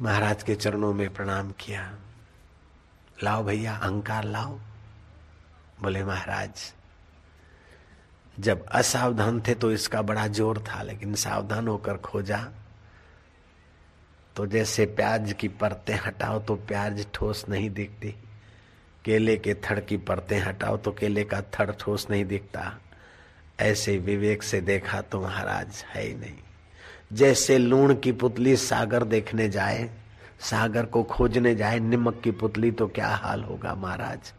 [SPEAKER 1] महाराज के चरणों में प्रणाम किया। लाओ भैया, अहंकार लाओ। बोले, महाराज, जब असावधान थे तो इसका बड़ा ज़ोर था, लेकिन सावधान होकर खोजा। तो जैसे प्याज की परतें हटाओ तो प्याज ठोस नहीं दिखती। केले के थड़ की परतें हटाओ तो केले का थड़ ठोस नहीं दिखता। ऐसे विवेक से देखा तो महाराज, है ही नहीं। जैसे लूण की पुतली सागर देखने जाए सागर को खोजने जाए निमक की पुतली तो क्या हाल होगा महाराज?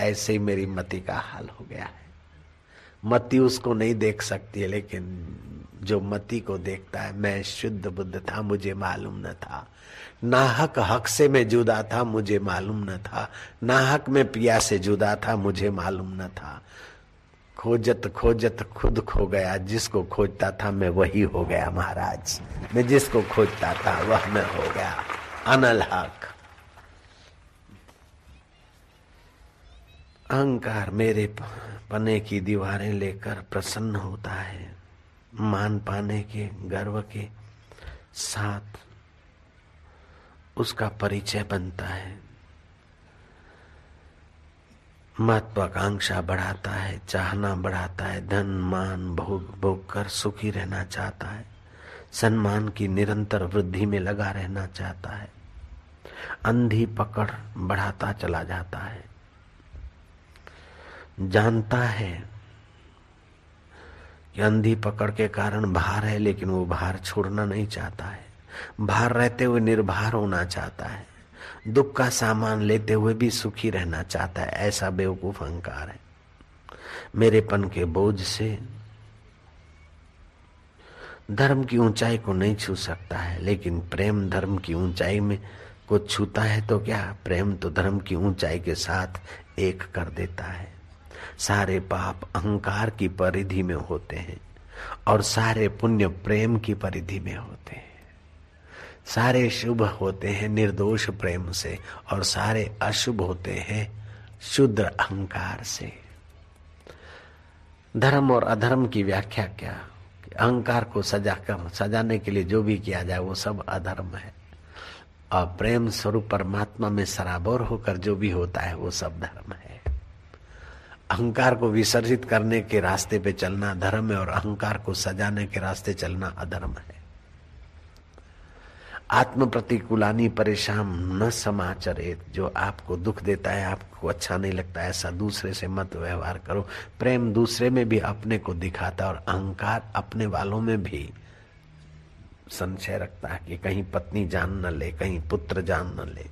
[SPEAKER 1] ऐसे ही मेरी मति का हाल हो गया है। मति उसको नहीं देख सकती है, लेकिन जो मति को देखता है, मैं शुद्ध बुद्ध था, मुझे मालूम न था। नाहक हक से मैं जुदा था, मुझे मालूम न था। नाहक में पिया से जुदा था, मुझे मालूम न था। खोजत खोजत खुद खो गया, जिसको खोजता था मैं वही हो गया महाराज। मैं जिसको खोजता था, वह मैं हो गया। अनल हक अहंकार मेरे पने की दीवारें लेकर प्रसन्न होता है मान पाने के गर्व के साथ उसका परिचय बनता है महत्वाकांक्षा बढ़ाता है चाहना बढ़ाता है धन मान भोग भोग कर सुखी रहना चाहता है सम्मान की निरंतर वृद्धि में लगा रहना चाहता है अंधी पकड़ बढ़ाता चला जाता है। जानता है कि अंधी पकड़ के कारण भार है, लेकिन वो भार छोड़ना नहीं चाहता है। भार रहते हुए निर्भर होना चाहता है। दुख का सामान लेते हुए भी सुखी रहना चाहता है। ऐसा बेवकूफ़ अहंकार है। मेरेपन के बोझ से धर्म की ऊंचाई को नहीं छू सकता है, लेकिन प्रेम धर्म की ऊंचाई में को छूता है तो क्या प्रेम तो धर्म की ऊंचाई के साथ एक कर देता है। सारे पाप अहंकार की परिधि में होते हैं और सारे पुण्य प्रेम की परिधि में होते हैं। सारे शुभ होते हैं निर्दोष प्रेम से और सारे अशुभ होते हैं शुद्ध अहंकार से। धर्म और अधर्म की व्याख्या क्या? अहंकार को सजा कर सजाने के लिए जो भी किया जाए वो सब अधर्म है। और प्रेम स्वरूप परमात्मा में सराबोर होकर जो भी होता है, वो सब धर्म है। अहंकार को विसर्जित करने के रास्ते पे चलना धर्म है और अहंकार को सजाने के रास्ते चलना अधर्म है। आत्म प्रतिकूलानी परेशान न समाचरे, जो आपको दुख देता है, आपको अच्छा नहीं लगता, ऐसा दूसरे से मत व्यवहार करो। प्रेम दूसरे में भी अपने को दिखाता और अहंकार अपने वालों में भी संशय रखता है कि कहीं पत्नी जान न ले, कहीं पुत्र जान न ले।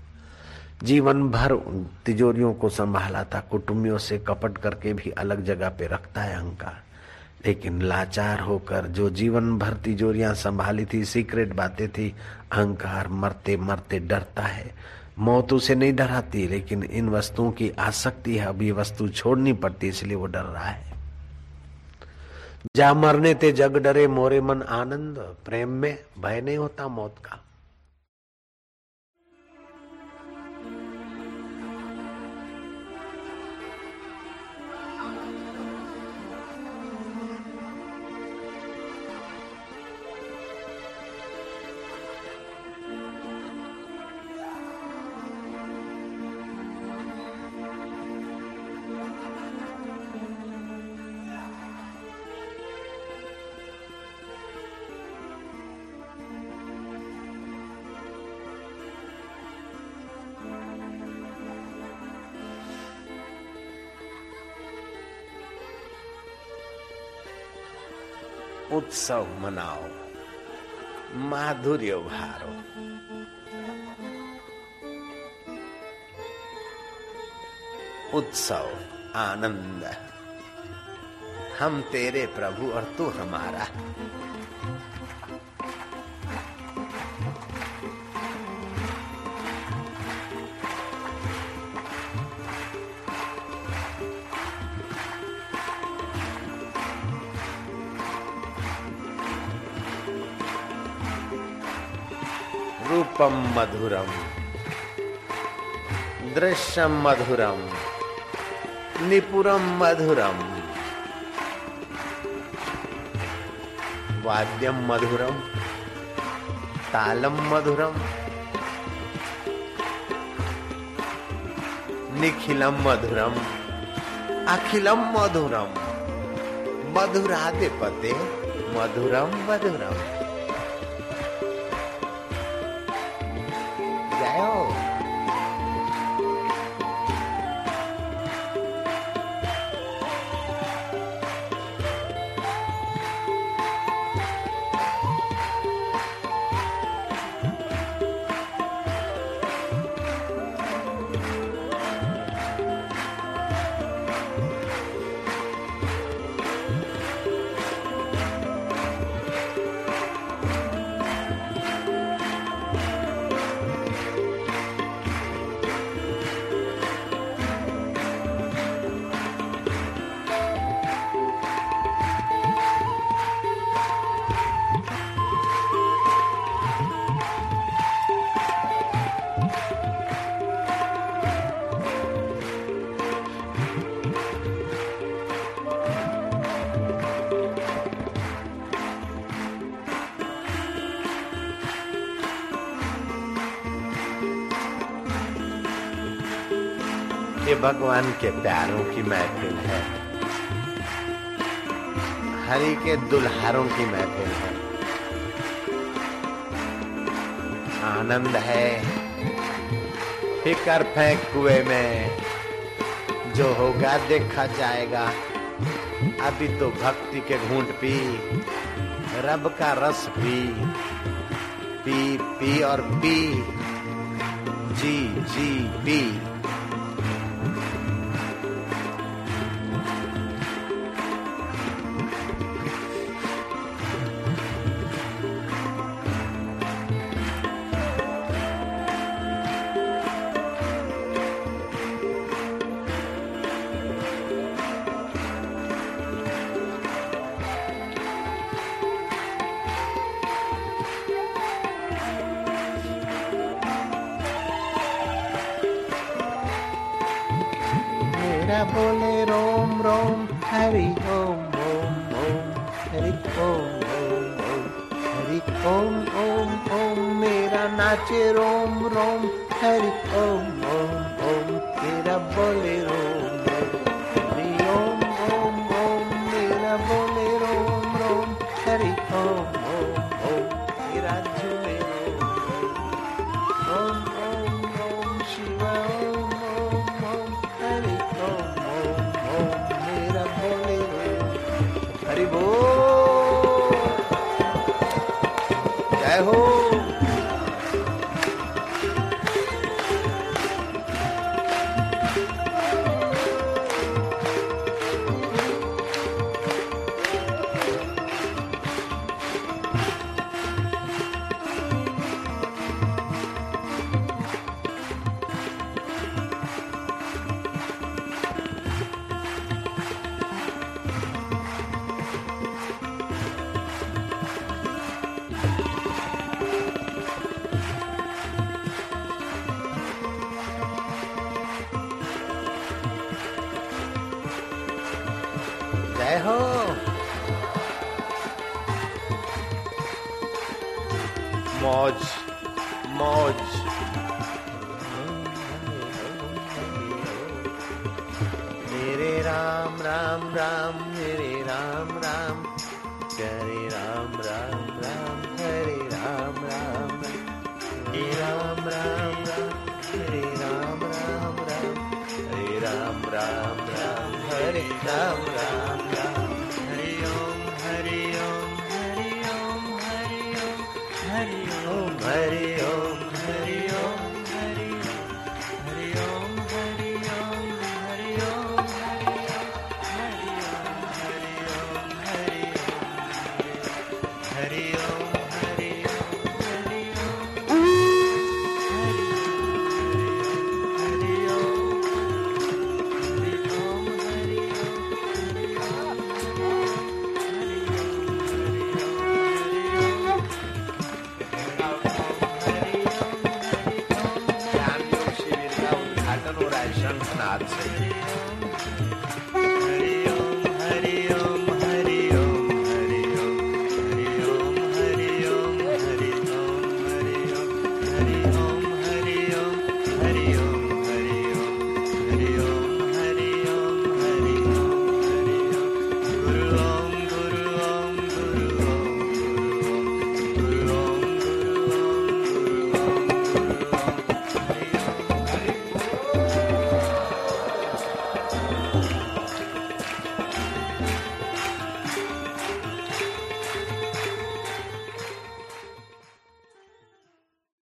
[SPEAKER 1] जीवन भर तिजोरियों को संभाला था, कुटुंबियों से कपट करके भी अलग जगह पे रखता है अहंकार। लेकिन लाचार होकर जो जीवन भर तिजोरियाँ संभाली थी, सीक्रेट बातें थी, अहंकार मरते मरते डरता है। मौत उसे नहीं डराती, लेकिन इन वस्तुओं की आसक्ति है। अभी वस्तु छोड़नी पड़ती, इसलिए वो डर रहा है। जा मरने ते जग डरे मोरे मन आनंद, प्रेम में भय नहीं होता मौत का। उत्सव मनाओ। माधुर्य भारो उत्सव आनंद। हम तेरे प्रभु और तू हमारा। रूपम मधुरम दृश्यम मधुरम निपुरम मधुरम वाद्यम मधुरम तालम मधुरम निखिलम मधुरम अखिलम मधुरम मधुराधिपते मधुरम मधुरम भगवान के प्यारों की महफिल है। हरि के दुल्हारों की महफिल है। आनंद है। फिकर फेंक कुएँ में। जो होगा देखा जाएगा। अभी तो भक्ति के घूंट पी, रब का रस पी। पी पी और पी। जी जी, पी। मौज मौज मेरे राम राम राम मेरे राम राम हरे राम राम राम हरे राम राम हरे राम राम राम हरे राम राम राम हरे राम राम राम हरे राम राम हरि